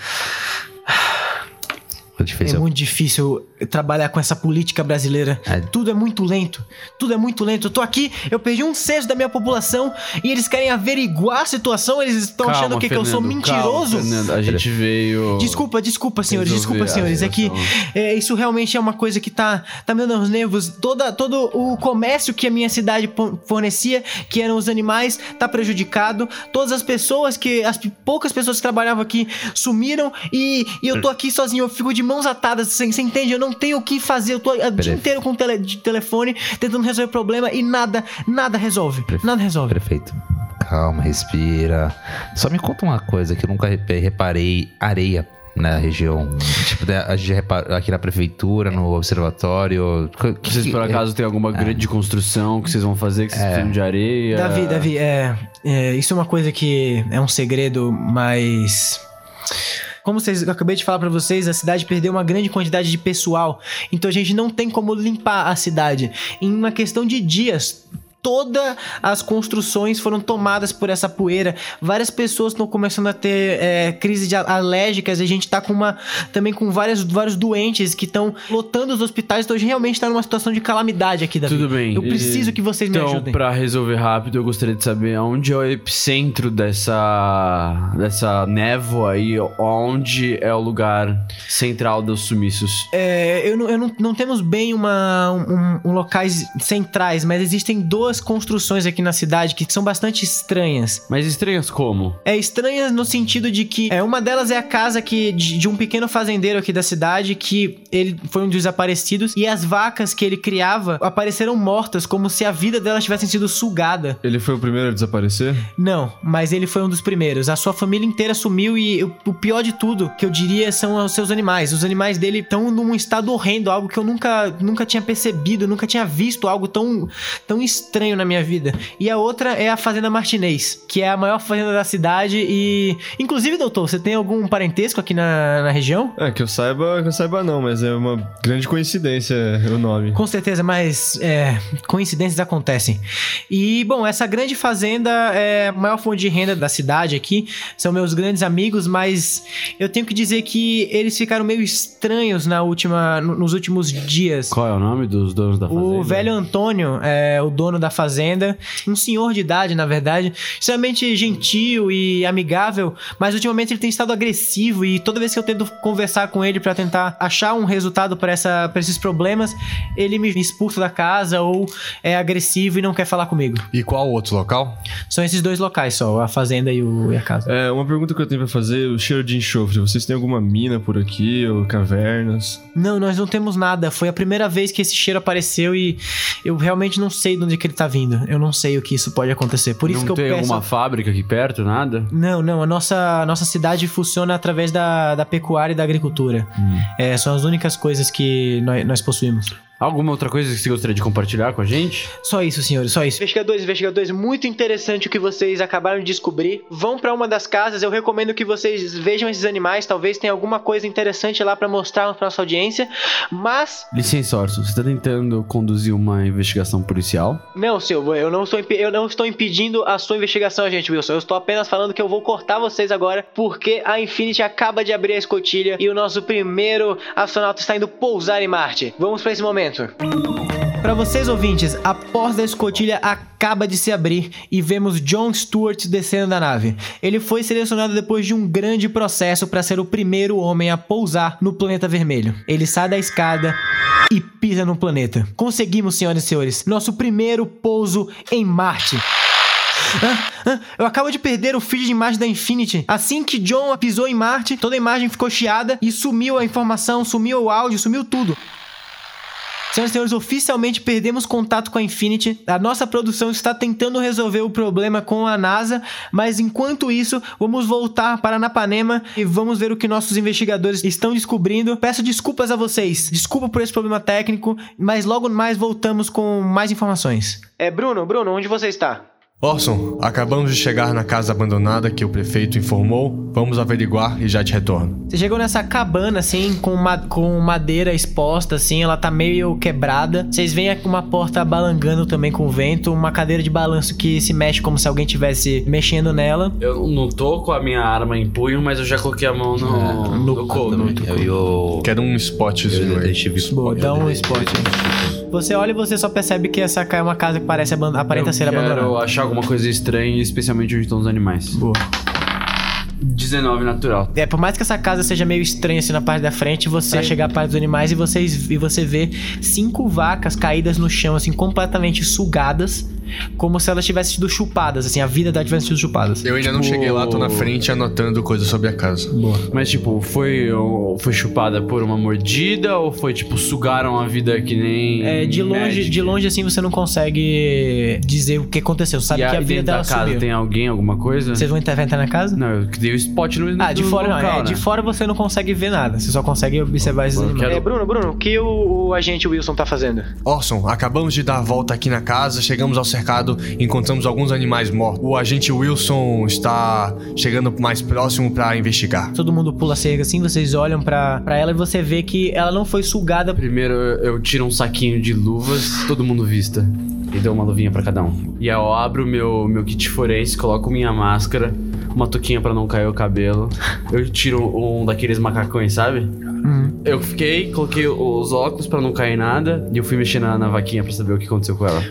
difícil. É muito difícil trabalhar com essa política brasileira. É. Tudo é muito lento. Tudo é muito lento. Eu tô aqui, eu perdi um sexto da minha população e eles querem averiguar a situação. Eles estão Calma, achando que, que eu sou Fernando, mentiroso. calma, Fernando. A gente veio. Desculpa, desculpa, senhores, desculpa, senhores. É que é, isso realmente é uma coisa que tá, tá me dando os nervos. Toda, todo o comércio que a minha cidade fornecia, que eram os animais, tá prejudicado. Todas as pessoas que. As poucas pessoas que trabalhavam aqui sumiram e, e eu tô aqui sozinho. Eu fico de mãos atadas. Você, você entende? Eu não tenho o que fazer. Eu tô o dia inteiro com o tele, de telefone tentando resolver o problema e nada, nada resolve. Nada resolve. Perfeito. Calma, respira. Só me conta uma coisa que eu nunca repa- reparei areia na região. Tipo, né, a gente repara aqui na prefeitura, no observatório. Que- Vocês por é- acaso têm alguma grande construção que vocês vão fazer que vocês precisam de areia? Davi, Davi, é, é, isso é uma coisa que é um segredo, mas. Como vocês, eu acabei de falar pra vocês, a cidade perdeu uma grande quantidade de pessoal. Então a gente não tem como limpar a cidade. Em uma questão de dias, todas as construções foram tomadas por essa poeira. Várias pessoas estão começando a ter é, crises alérgicas. A gente tá com uma. também com várias, vários doentes que estão lotando os hospitais. Então a gente realmente tá numa situação de calamidade aqui, Davi. Tudo bem. Eu preciso que vocês me Então, ajudem. pra resolver rápido, eu gostaria de saber onde é o epicentro dessa, dessa névoa e onde é o lugar central dos sumiços. É, eu não, eu não, não temos bem uma, um, um locais centrais, mas existem duas construções aqui na cidade que são bastante estranhas. Mas estranhas como? É estranhas no sentido de que é, uma delas é a casa que, de, de um pequeno fazendeiro aqui da cidade que ele foi um dos desaparecidos e as vacas que ele criava apareceram mortas, como se a vida delas tivesse sido sugada. Ele foi o primeiro a desaparecer? Não, mas ele foi um dos primeiros. A sua família inteira sumiu e o, o pior de tudo, que eu diria, são os seus animais. Os animais dele estão num estado horrendo, algo que eu nunca, nunca tinha percebido, nunca tinha visto algo tão, tão estranho na minha vida. E a outra é a Fazenda Martinez, que é a maior fazenda da cidade e... Inclusive, doutor, você tem algum parentesco aqui na, na região? É, que eu saiba, que eu saiba não, mas é uma grande coincidência o nome. Com certeza, mas é, coincidências acontecem. E, bom, essa grande fazenda é a maior fonte de renda da cidade aqui. São meus grandes amigos, mas eu tenho que dizer que eles ficaram meio estranhos na última, no- nos últimos dias. Qual é o nome dos donos da fazenda? O velho Antônio é o dono da fazenda, um senhor de idade, na verdade, extremamente gentil e amigável, mas ultimamente ele tem estado agressivo e toda vez que eu tento conversar com ele pra tentar achar um resultado para esses problemas, ele me expulsa da casa ou é agressivo e não quer falar comigo. E qual o outro local? São esses dois locais só, a fazenda e, o, e a casa. É, uma pergunta que eu tenho pra fazer, o cheiro de enxofre. Vocês têm alguma mina por aqui, ou cavernas? Não, nós não temos nada. Foi a primeira vez que esse cheiro apareceu e eu realmente não sei de onde que ele tá vindo. Eu não sei o que isso pode acontecer. Por isso não que eu tem peço. alguma fábrica aqui perto, nada? Não, não. A nossa, a nossa cidade funciona através da, da pecuária e da agricultura. É, são as únicas coisas que nós, nós possuímos. Alguma outra coisa que você gostaria de compartilhar com a gente? Só isso, senhores, só isso. Investigadores, investigadores, muito interessante o que vocês acabaram de descobrir. Vão pra uma das casas, eu recomendo que vocês vejam esses animais, talvez tenha alguma coisa interessante lá pra mostrar pra nossa audiência. Mas, Licença, Orson, você tá tentando conduzir uma investigação policial? não, senhor, eu não estou, eu não estou impedindo a sua investigação, gente, Wilson. Eu estou apenas falando que eu vou cortar vocês agora, porque a Infinity acaba de abrir a escotilha e o nosso primeiro astronauta está indo pousar em Marte. Vamos pra esse momento. Para vocês ouvintes, a porta da escotilha acaba de se abrir e vemos John Stewart descendo da nave. Ele foi selecionado depois de um grande processo para ser o primeiro homem a pousar no planeta vermelho. Ele sai da escada e pisa no planeta. Conseguimos, senhoras e senhores, nosso primeiro pouso em Marte. Ah, ah, eu acabo de perder o feed de imagem da Infinity. Assim que John pisou em Marte, toda a imagem ficou chiada e sumiu a informação, sumiu o áudio, sumiu tudo. Senhoras e senhores, oficialmente perdemos contato com a Infinity. A nossa produção está tentando resolver o problema com a NASA, mas enquanto isso, vamos voltar para Napanema e vamos ver o que nossos investigadores estão descobrindo. Peço desculpas a vocês. Desculpa por esse problema técnico, mas logo mais voltamos com mais informações. É, Bruno, Bruno, onde você está? Orson, acabamos de chegar na casa abandonada que o prefeito informou. Vamos averiguar e já te retorno. Você chegou nessa cabana, assim, com, ma com madeira exposta, assim, ela tá meio quebrada. Vocês veem uma porta balangando também com o vento, uma cadeira de balanço que se mexe como se alguém estivesse mexendo nela. Eu não tô com a minha arma em punho, mas eu já coloquei a mão no, no, couro. Eu e o. Quero um spotzinho Eu aí. detetive. Boa, dá um eu- spot. Você olha e você só percebe que essa é uma casa que parece aban- aparenta eu ser quero abandonada. achar alguma coisa estranha, especialmente onde estão os animais. Boa. 19 natural. É, por mais que essa casa seja meio estranha assim na parte da frente, você vai chegar perto dos animais e, vocês, e você vê cinco vacas caídas no chão, assim, completamente sugadas, como se elas tivessem sido chupadas, assim, a vida delas tivesse sido chupadas. Eu ainda não Tipo- cheguei lá, tô na frente anotando coisas sobre a casa. Mas, tipo, foi, foi chupada por uma mordida ou foi, tipo, sugaram a vida que nem. É, de longe, Magic? de longe assim você não consegue dizer o que aconteceu. Sabe e que a e vida dela da casa sumiu. tem alguém, alguma coisa? Vocês vão entrar, na casa? Não, eu dei o spot no Ah, de fora não. local, É, de né? fora você não consegue ver nada. Você só consegue observar esses Eu animais. quero- É, Bruno, Bruno, o que o, o agente Wilson tá fazendo? Orson, acabamos de dar a volta aqui na casa, chegamos ao cercado, encontramos alguns animais mortos. O agente Wilson está chegando mais próximo pra investigar. Todo mundo pula a cerca assim, vocês olham pra, pra ela e você vê que ela não foi sugada. Primeiro eu tiro um saquinho de luvas, todo mundo vista. E dou uma luvinha pra cada um. E aí eu abro meu, meu kit forense, coloco minha máscara, uma touquinha pra não cair o cabelo. Eu tiro um daqueles macacões, sabe? Eu fiquei, coloquei os óculos pra não cair nada. E eu fui mexer na, na vaquinha pra saber o que aconteceu com ela.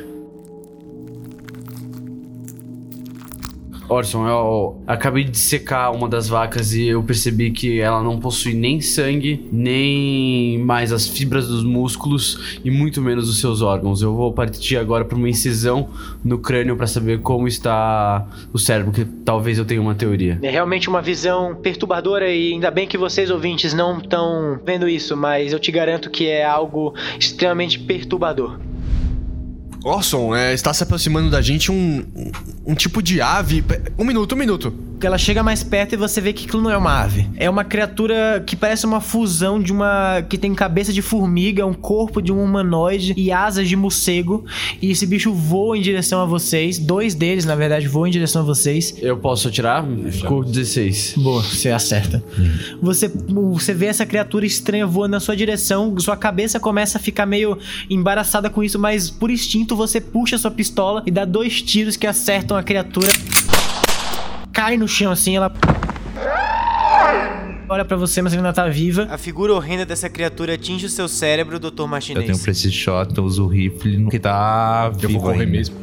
Orson, eu acabei de secar uma das vacas e eu percebi que ela não possui nem sangue, nem mais as fibras dos músculos e muito menos os seus órgãos. Eu vou partir agora para uma incisão no crânio para saber como está o cérebro, que talvez eu tenha uma teoria. É realmente uma visão perturbadora e ainda bem que vocês ouvintes não estão vendo isso, mas eu te garanto que é algo extremamente perturbador. Orson, é, está se aproximando da gente um, um, um tipo de ave. Um minuto, um minuto. Ela chega mais perto e você vê que aquilo não é uma ave. É uma criatura que parece uma fusão de uma. que tem cabeça de formiga, um corpo de um humanoide e asas de morcego. E esse bicho voa em direção a vocês. Dois deles, na verdade, voam em direção a vocês. Eu posso atirar? Ficou 16. Boa, você acerta. Você, você vê essa criatura estranha voando na sua direção, sua cabeça começa a ficar meio embaraçada com isso, mas por instinto você puxa sua pistola e dá dois tiros que acertam a criatura. Cai no chão assim, ela. Olha pra você, mas ela ainda tá viva. A figura horrenda dessa criatura atinge o seu cérebro, Dr. Eu Martinez. tenho um precision shot, eu uso o rifle que tá Eu vivo vou correr ainda. mesmo.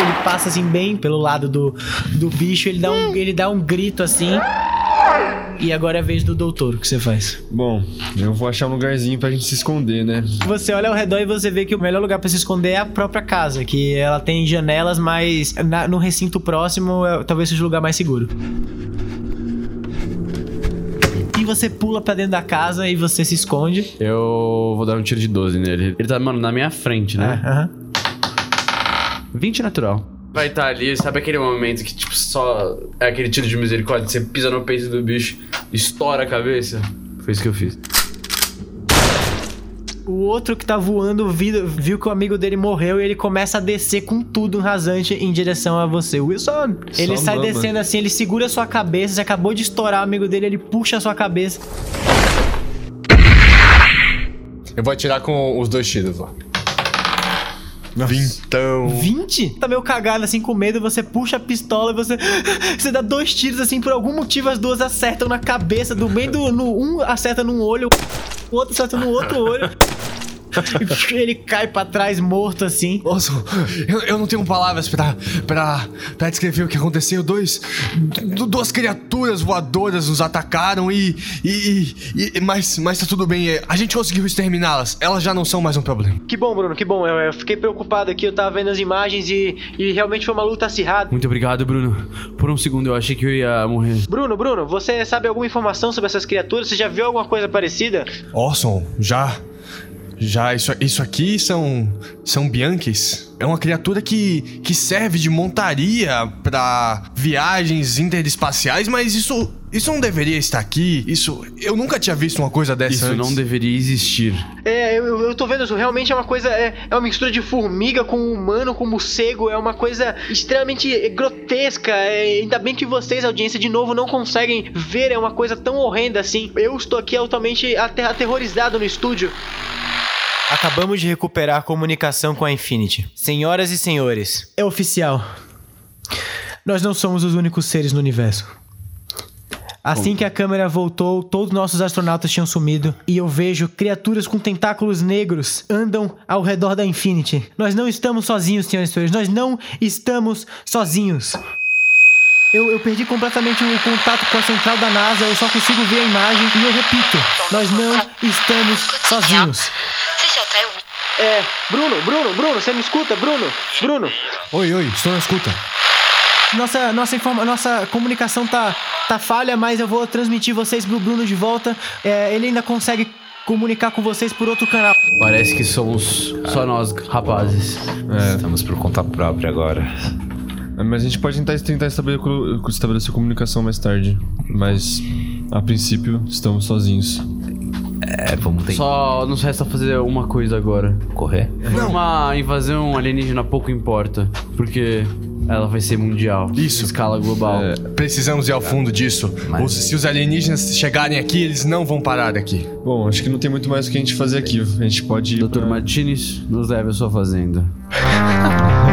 Ele passa assim bem pelo lado do, do bicho, ele dá um, ele dá um grito assim. E agora é a vez do doutor, o que você faz? Bom, eu vou achar um lugarzinho pra gente se esconder, né? Você olha ao redor e você vê que o melhor lugar pra se esconder é a própria casa, que ela tem janelas, mas na- no recinto próximo é- talvez seja o lugar mais seguro. E você pula pra dentro da casa e você se esconde. Eu vou dar um tiro de 12 nele. Ele tá, mano, na minha frente, né? Aham. 20 natural. Vai estar ali, sabe aquele momento que, tipo, só é aquele tiro de misericórdia, você pisa no peito do bicho, estoura a cabeça? Foi isso que eu fiz. O outro que tá voando viu, viu que o amigo dele morreu e ele começa a descer com tudo rasante em direção a você. Wilson, ele sai mama. descendo assim, ele segura a sua cabeça, você acabou de estourar o amigo dele, ele puxa a sua cabeça. Eu vou atirar com os dois tiros, ó. Vintão. 20? Tá meio cagado assim com medo, você puxa a pistola e você. <laughs> Você dá dois tiros assim, por algum motivo as duas acertam na cabeça, do meio do. No, um acerta num olho, o outro acerta no outro olho. <laughs> Ele cai pra trás morto assim. Nossa, eu, eu não tenho palavras pra descrever o que aconteceu. Dois. du- Duas criaturas voadoras nos atacaram e. e, e- e- mas, mas tá tudo bem. é, A gente conseguiu exterminá-las. Elas já não são mais um problema. Que bom, Bruno, que bom. Eu, eu fiquei preocupado aqui, eu tava vendo as imagens e, e realmente foi uma luta acirrada. Muito obrigado, Bruno. Por um segundo eu achei que eu ia morrer. Bruno, Bruno, você sabe alguma informação sobre essas criaturas? Você já viu alguma coisa parecida? Orson, já. Já, isso, isso aqui são. são Bianches. É uma criatura que, que serve de montaria pra viagens interespaciais, mas isso. Isso não deveria estar aqui. Isso. Eu nunca tinha visto uma coisa dessa Isso antes. não deveria existir. É, eu, eu tô vendo isso, realmente é uma coisa, é, é uma mistura de formiga com humano, com morcego, é uma coisa extremamente grotesca, é, ainda bem que vocês, audiência, de novo, não conseguem ver, é uma coisa tão horrenda assim. Eu estou aqui altamente ater- aterrorizado no estúdio. Acabamos de recuperar a comunicação com a Infinity. Senhoras e senhores, É oficial. Nós não somos os únicos seres no universo. Assim que a câmera voltou, todos os nossos astronautas tinham sumido e eu vejo criaturas com tentáculos negros andam ao redor da Infinity. Nós não estamos sozinhos, senhoras e senhores. Nós não estamos sozinhos. Eu, eu perdi completamente o contato com a central da NASA, eu só consigo ver a imagem e eu repito: nós não estamos sozinhos. É, Bruno, Bruno, Bruno, você me escuta, Bruno? Bruno, Oi, oi, estou na escuta. nossa, nossa, informa nossa comunicação tá, tá falha, mas eu vou transmitir vocês pro Bruno de volta. É, ele ainda consegue comunicar com vocês por outro canal. Parece que somos só nós, rapazes. Estamos por conta própria agora. É, Mas a gente pode tentar, tentar estabelecer, estabelecer comunicação mais tarde. Mas, a princípio, estamos sozinhos. É, vamos tentar Só nos resta fazer uma coisa agora. correr. Uma invasão alienígena pouco importa, porque ela vai ser mundial. Isso. Escala global. Precisamos ir ao fundo disso. Mas- Os- se os alienígenas chegarem aqui, eles não vão parar daqui. Bom, acho que não tem muito mais o que a gente fazer aqui. A gente pode ir Dr. pra... Martinez, nos leve à sua fazenda. <laughs>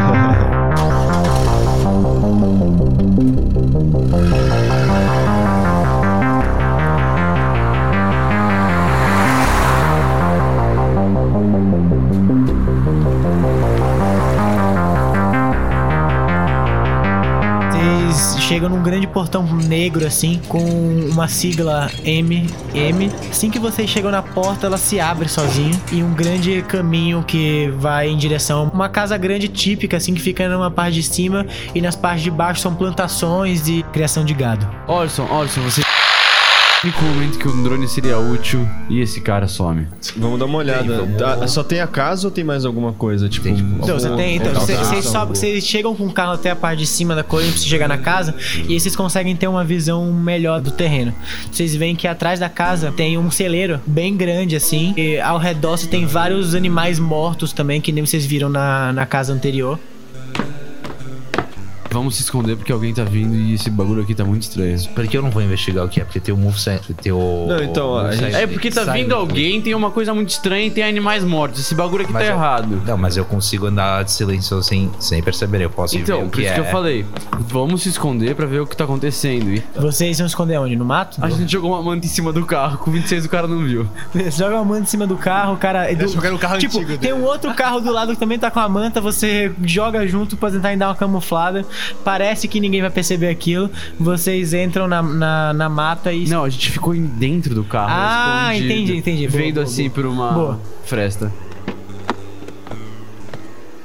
portão negro, assim, com uma sigla M, M. Assim que vocês chegam na porta, ela se abre sozinha. E um grande caminho que vai em direção a uma casa grande típica, assim, que fica numa parte de cima. E nas partes de baixo são plantações e criação de gado. Orson, Orson, você. Me comenta que um drone seria útil e esse cara some. Vamos dar uma olhada. Ah, só tem a casa ou tem mais alguma coisa? Tipo, Então, você tem. Então, vocês vocês sobem- vocês chegam com o carro até a parte de cima da coisa pra você chegar na casa e aí vocês conseguem ter uma visão melhor do terreno. Vocês veem que atrás da casa tem um celeiro bem grande assim. E ao redor você tem vários animais mortos também, que nem vocês viram na, na casa anterior. Vamos se esconder porque alguém tá vindo e esse bagulho aqui tá muito estranho. Por que eu não vou investigar o que é? Porque tem o Move Center, tem o... Não, então, a o gente- É porque tá vindo alguém, tem uma coisa muito estranha e tem animais mortos. Esse bagulho aqui Mas tá eu- errado. Não, mas eu consigo andar de silêncio sem, sem perceber. Eu posso ir ver Então, por que isso é. que eu falei. Vamos se esconder pra ver o que tá acontecendo. E Vocês vão esconder onde? No mato? a gente jogou uma manta em cima do carro, com 26 o cara não viu. Você <laughs> joga uma manta em cima do carro, o cara. Do, jogaram o carro tipo, antigo tem um outro carro do lado que também tá com a manta, você joga junto pra tentar dar uma camuflada. Parece que ninguém vai perceber aquilo. Vocês entram na, na, na mata e. Não, a gente ficou dentro do carro. Ah, escondido, entendi, entendi. Boa, Vendo boa, assim boa. por uma Boa. fresta.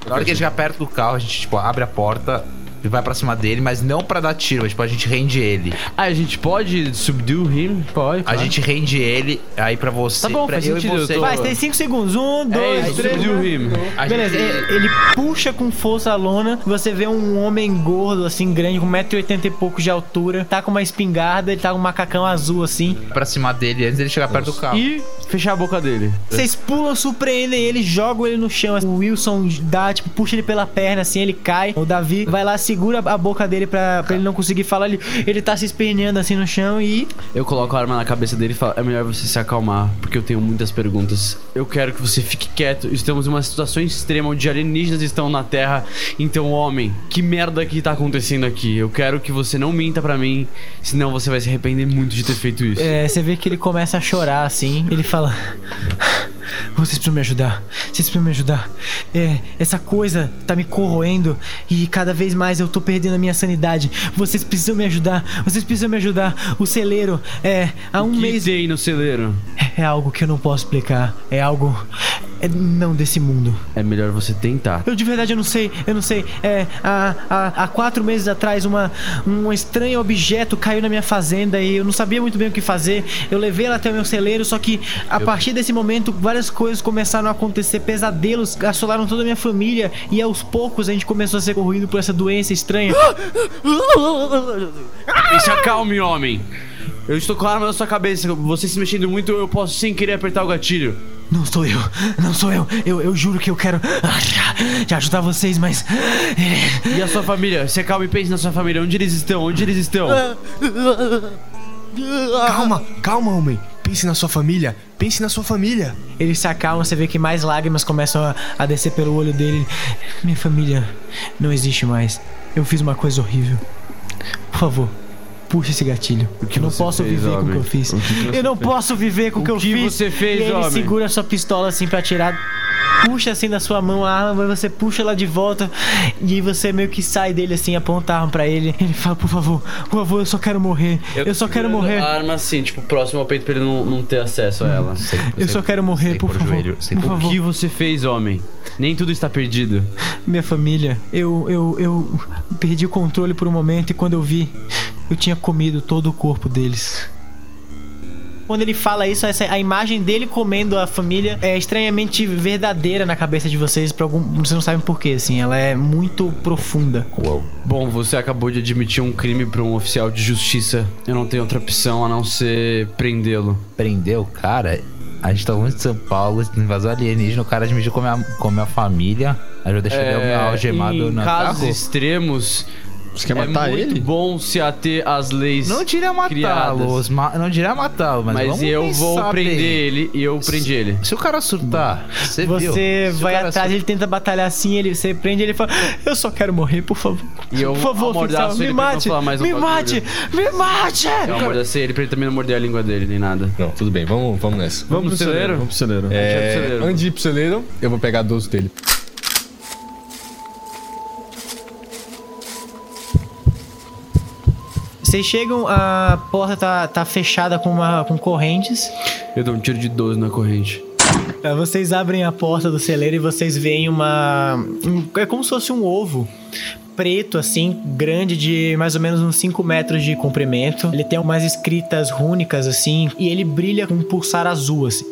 Na hora que a gente chegar perto do carro, a gente, tipo, abre a porta vai pra cima dele, mas não pra dar tiro, mas, tipo, a gente rende ele. Ah, a gente pode subdue him? Pode. A gente rende ele aí pra você. Tá bom, pra faz eu sentido, e eu você. tô- Vai, tem 5 segundos. Um, dois, É isso, três. subdue him. A Beleza, gente- ele, puxa com força a lona. Você vê um homem gordo, assim, grande, com 1,80m e pouco de altura. Tá com uma espingarda, ele tá com um macacão azul, assim. pra cima dele antes dele chegar perto do carro. E fechar a boca dele. Vocês pulam, surpreendem ele, jogam ele no chão. O Wilson dá, tipo, puxa ele pela perna, assim, ele cai. O Davi vai lá, segura a boca dele pra, pra ele não conseguir falar. Ele, ele tá se esperneando assim no chão e. Eu coloco a arma na cabeça dele e falo: é melhor você se acalmar, porque eu tenho muitas perguntas. Eu quero que você fique quieto. Estamos em uma situação extrema onde alienígenas estão na Terra. Então, homem, que merda que tá acontecendo aqui? Eu quero que você não minta pra mim, senão você vai se arrepender muito de ter feito isso. É, você vê que ele começa a chorar assim. Ele fala: Vocês precisam me ajudar. Vocês precisam me ajudar. É, essa coisa tá me corroendo e cada vez mais eu tô perdendo a minha sanidade. Vocês precisam me ajudar. Vocês precisam me ajudar. O celeiro é há um que mês tem no celeiro? é algo que eu não posso explicar. É algo é não desse mundo. É melhor você tentar. Eu de verdade eu não sei, eu não sei. É, há, há, há quatro meses atrás, uma, um estranho objeto caiu na minha fazenda e eu não sabia muito bem o que fazer. Eu levei ela até o meu celeiro, só que a partir desse momento várias coisas começaram a acontecer, pesadelos assolaram toda a minha família e aos poucos a gente começou a ser corroído por essa doença estranha. Se acalme, homem. Eu estou com a arma na sua cabeça. Você se mexendo muito, eu posso sem querer apertar o gatilho. Não sou eu, não sou eu. Eu, eu juro que eu quero te ajudar vocês, mas. é, E a sua família? Se acalme e pense na sua família. Onde eles estão? Onde eles estão? Calma, calma, homem. Pense na sua família. Pense na sua família. Ele se acalma, você vê que mais lágrimas começam a, a descer pelo olho dele. Minha família não existe mais. Eu fiz uma coisa horrível. Por favor, puxa esse gatilho. que eu não posso fez, viver com o que eu fiz. O que que eu não posso viver com o que, eu que fiz. você fez, e ele homem? segura sua pistola assim pra atirar. Puxa assim da sua mão a arma, você puxa ela de volta e você meio que sai dele assim, aponta a arma pra ele. Ele fala: Por favor, por favor, eu só quero morrer. Eu, só quero morrer. A arma assim, tipo, próximo ao peito pra ele não, não ter acesso a ela. Eu só quero morrer, por pôr o favor. joelho, por O favor. que você fez, homem? Nem tudo está perdido. Minha família, eu, eu, eu perdi o controle por um momento e quando eu vi, eu tinha comido todo o corpo deles. Quando ele fala isso, essa, a imagem dele comendo a família é estranhamente verdadeira na cabeça de vocês, por algum, vocês não sabem porquê, assim, ela é muito profunda. Bom, você acabou de admitir um crime pra um oficial de justiça. Eu não tenho outra opção a não ser prendê-lo. Prendeu o cara. A gente tá longe de São Paulo, invasão alienígena, o cara admitiu com a minha, com a minha família. Aí eu deixei ele algemado É, em no casos carro. extremos, Você quer é matar muito ele? bom se ater às leis Não diria matá-lo, criadas. ma não diria matá-lo, mas, Mas vamos eu vou pensar prender bem. ele e eu prendi ele. Se o cara surtar, você viu? Você Se o vai cara atrás, ele tenta batalhar assim, ele, você prende ele e fala: Eu só quero morrer, por favor. E eu por favor, amordaço oficial, me ele pra ele não mate! falar mais um Me bagulho. mate! Me mate! Eu amordacei ele pra ele também não morder a língua dele, nem nada. Não, tudo bem, vamos, vamos nessa. Vamos pro celeiro? Vamos pro celeiro. pro É, celeiro. de ir pro celeiro, eu vou pegar 12 dele. Vocês chegam, a porta tá, tá fechada com, uma, com correntes. Eu dou um tiro de 12 na corrente. Aí Vocês abrem a porta do celeiro e vocês veem uma. um- é como se fosse um ovo. Preto, assim, grande, de mais ou menos uns 5 metros de comprimento. Ele tem umas escritas rúnicas, assim, e ele brilha com um pulsar azul, assim.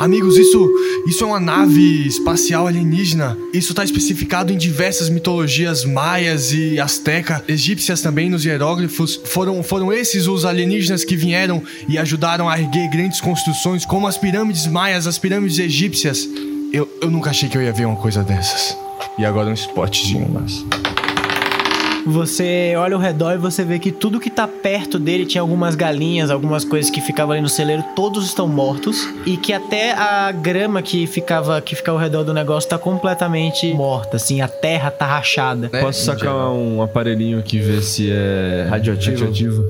Amigos, isso, isso é uma nave espacial alienígena. Isso tá especificado em diversas mitologias maias e asteca, egípcias também nos hieróglifos. Foram, foram esses os alienígenas que vieram e ajudaram a erguer grandes construções como as pirâmides maias, as pirâmides egípcias. Eu, eu nunca achei que eu ia ver uma coisa dessas. E agora um spotzinho, mas. Você olha ao redor e você vê que tudo que tá perto dele tinha algumas galinhas, algumas coisas que ficavam ali no celeiro, todos estão mortos e que até a grama que ficava que ficava ao redor do negócio tá completamente morta, assim, a terra tá rachada. Posso sacar um aparelhinho aqui e ver se é Radioativo? radioativo?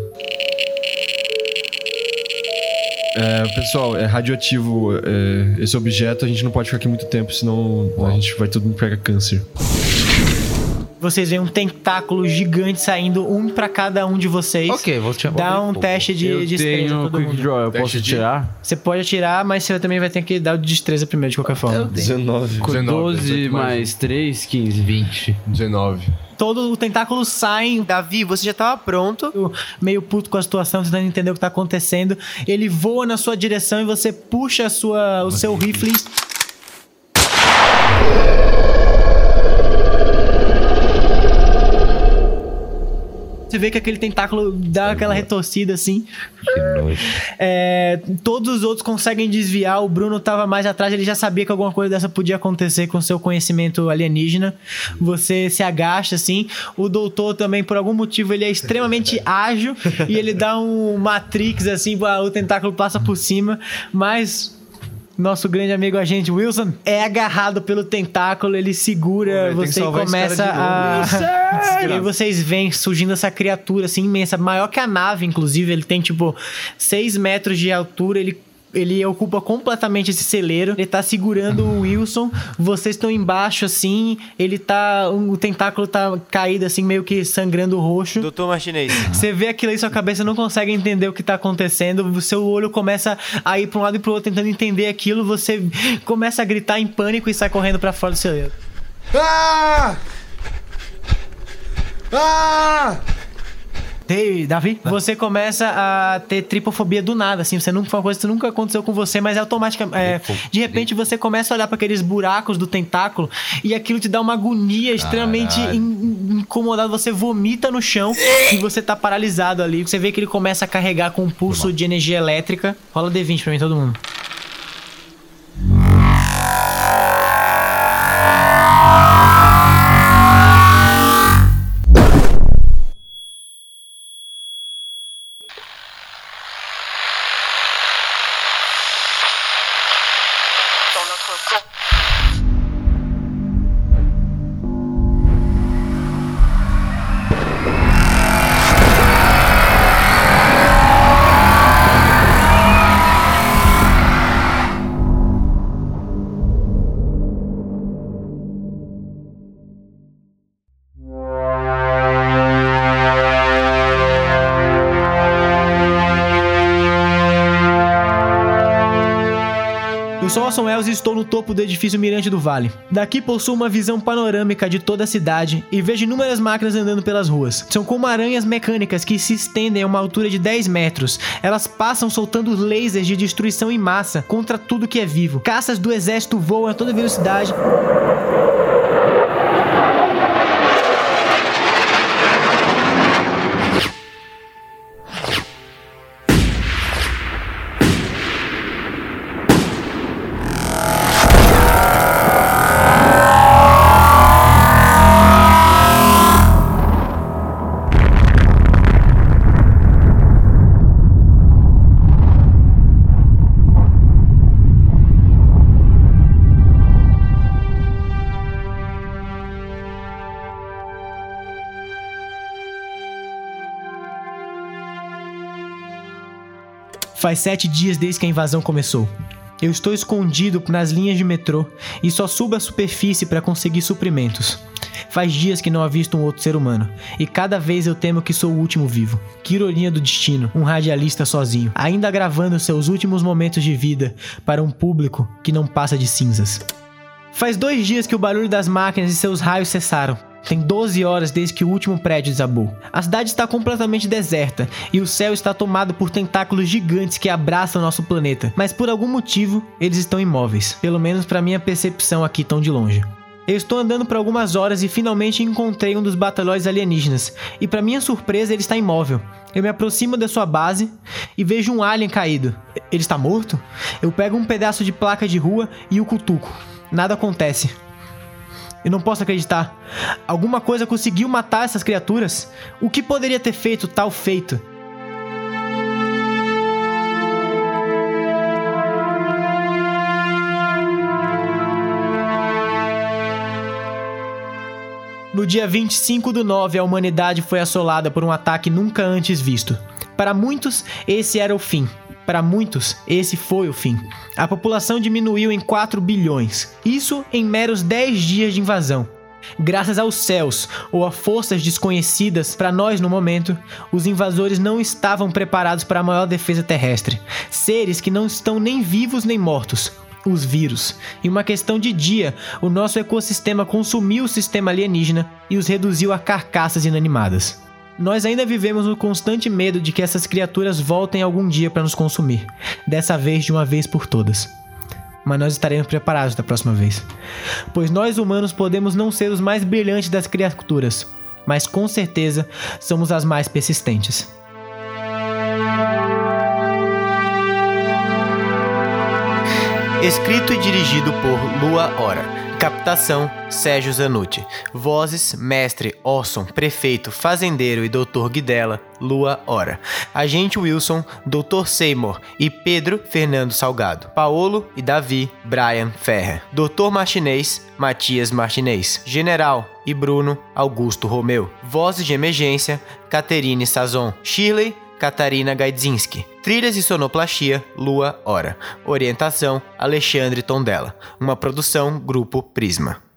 É, pessoal, é radioativo é, esse objeto, a gente não pode ficar aqui muito tempo, senão a gente vai todo mundo pegar câncer. Vocês veem um tentáculo gigante saindo, um pra cada um de vocês. Ok, vou te Dá um teste de, eu de destreza tenho todo Quick mundo. Draw, eu Teste posso de- tirar? Você pode atirar, mas você também vai ter que dar o de destreza primeiro, de qualquer forma. 19. Com 19, 12 18 mais mais 3, 15. 20. 19. Todo o tentáculo sai. Davi, você já tava pronto, meio puto com a situação, tentando entender o que tá acontecendo. Ele voa na sua direção e você puxa a sua, o seu rifle. Você vê que aquele tentáculo dá aquela retorcida assim. Que nojo. É, todos os outros conseguem desviar. O Bruno tava mais atrás, ele já sabia que alguma coisa dessa podia acontecer com seu conhecimento alienígena. Você se agacha assim. O doutor também, por algum motivo, ele é extremamente <laughs> ágil e ele dá um Matrix assim, o tentáculo passa por cima, mas. Nosso grande amigo agente Wilson é agarrado pelo tentáculo, ele segura Pô, você <laughs> e começa a. E vocês veem surgindo essa criatura assim imensa, maior que a nave, inclusive. Ele tem tipo 6 metros de altura, ele. Ele ocupa completamente esse celeiro. Ele tá segurando o Wilson. Vocês estão embaixo, assim. Ele tá. O tentáculo tá caído, assim, meio que sangrando roxo. Doutor Martinez. Você vê aquilo aí, sua cabeça não consegue entender o que tá acontecendo. O seu olho começa a ir pra um lado e pro outro, tentando entender aquilo. Você começa a gritar em pânico e sai correndo pra fora do celeiro. Ah! Ah! Ei, Davi, você começa a ter tripofobia do nada, assim, você nunca foi uma coisa que nunca aconteceu com você, mas é automaticamente, é, de repente você começa a olhar para aqueles buracos do tentáculo e aquilo te dá uma agonia extremamente in- in- incomodada, você vomita no chão e você tá paralisado ali, você vê que ele começa a carregar com um pulso de energia elétrica. Rola D20 pra mim, todo mundo. Sou Orson Welles e estou no topo do edifício Mirante do Vale. Daqui possuo uma visão panorâmica de toda a cidade e vejo inúmeras máquinas andando pelas ruas. São como aranhas mecânicas que se estendem a uma altura de 10 metros. Elas passam soltando lasers de destruição em massa contra tudo que é vivo. Caças do exército voam a toda velocidade. Faz sete dias desde que a invasão começou. Eu estou escondido nas linhas de metrô e só subo à superfície para conseguir suprimentos. Faz dias que não avisto um outro ser humano, e cada vez eu temo que sou o último vivo. Que ironia do destino, um radialista sozinho, ainda gravando seus últimos momentos de vida para um público que não passa de cinzas. Faz dois dias que o barulho das máquinas e seus raios cessaram. Tem 12 horas desde que o último prédio desabou. A cidade está completamente deserta e o céu está tomado por tentáculos gigantes que abraçam nosso planeta, mas por algum motivo eles estão imóveis, pelo menos para minha percepção aqui tão de longe. Eu estou andando por algumas horas e finalmente encontrei um dos batalhões alienígenas, e para minha surpresa ele está imóvel. Eu me aproximo da sua base e vejo um alien caído. Ele está morto? Eu pego um pedaço de placa de rua e o cutuco. Nada acontece. Eu não posso acreditar. Alguma coisa conseguiu matar essas criaturas? O que poderia ter feito tal feito? No dia 25 do 9, a humanidade foi assolada por um ataque nunca antes visto. Para muitos, esse era o fim. Para muitos, esse foi o fim. A população diminuiu em 4 bilhões. Isso em meros 10 dias de invasão. Graças aos céus ou a forças desconhecidas para nós no momento, os invasores não estavam preparados para a maior defesa terrestre. Seres que não estão nem vivos nem mortos. Os vírus. Em uma questão de dia, o nosso ecossistema consumiu o sistema alienígena e os reduziu a carcaças inanimadas. Nós ainda vivemos no constante medo de que essas criaturas voltem algum dia para nos consumir, dessa vez de uma vez por todas mas nós estaremos preparados da próxima vez. Pois nós humanos podemos não ser os mais brilhantes das criaturas, mas com certeza somos as mais persistentes. Escrito e dirigido por Lua Hora. Captação: Sérgio Zanucci. Vozes: Mestre Orson, Prefeito, Fazendeiro e Dr. Guidela, Lua Hora. Agente Wilson, Dr. Seymour e Pedro Fernando Salgado. Paolo e Davi, Brian Ferrer. Dr. Martinez, Matias Martinez. General e Bruno Augusto Romeu. Vozes de emergência: Caterine Sazon. Shirley Catarina Gaidzinski. Trilhas e sonoplastia, Lua Hora. Orientação, Alexandre Tondela. Uma produção, Grupo Prisma.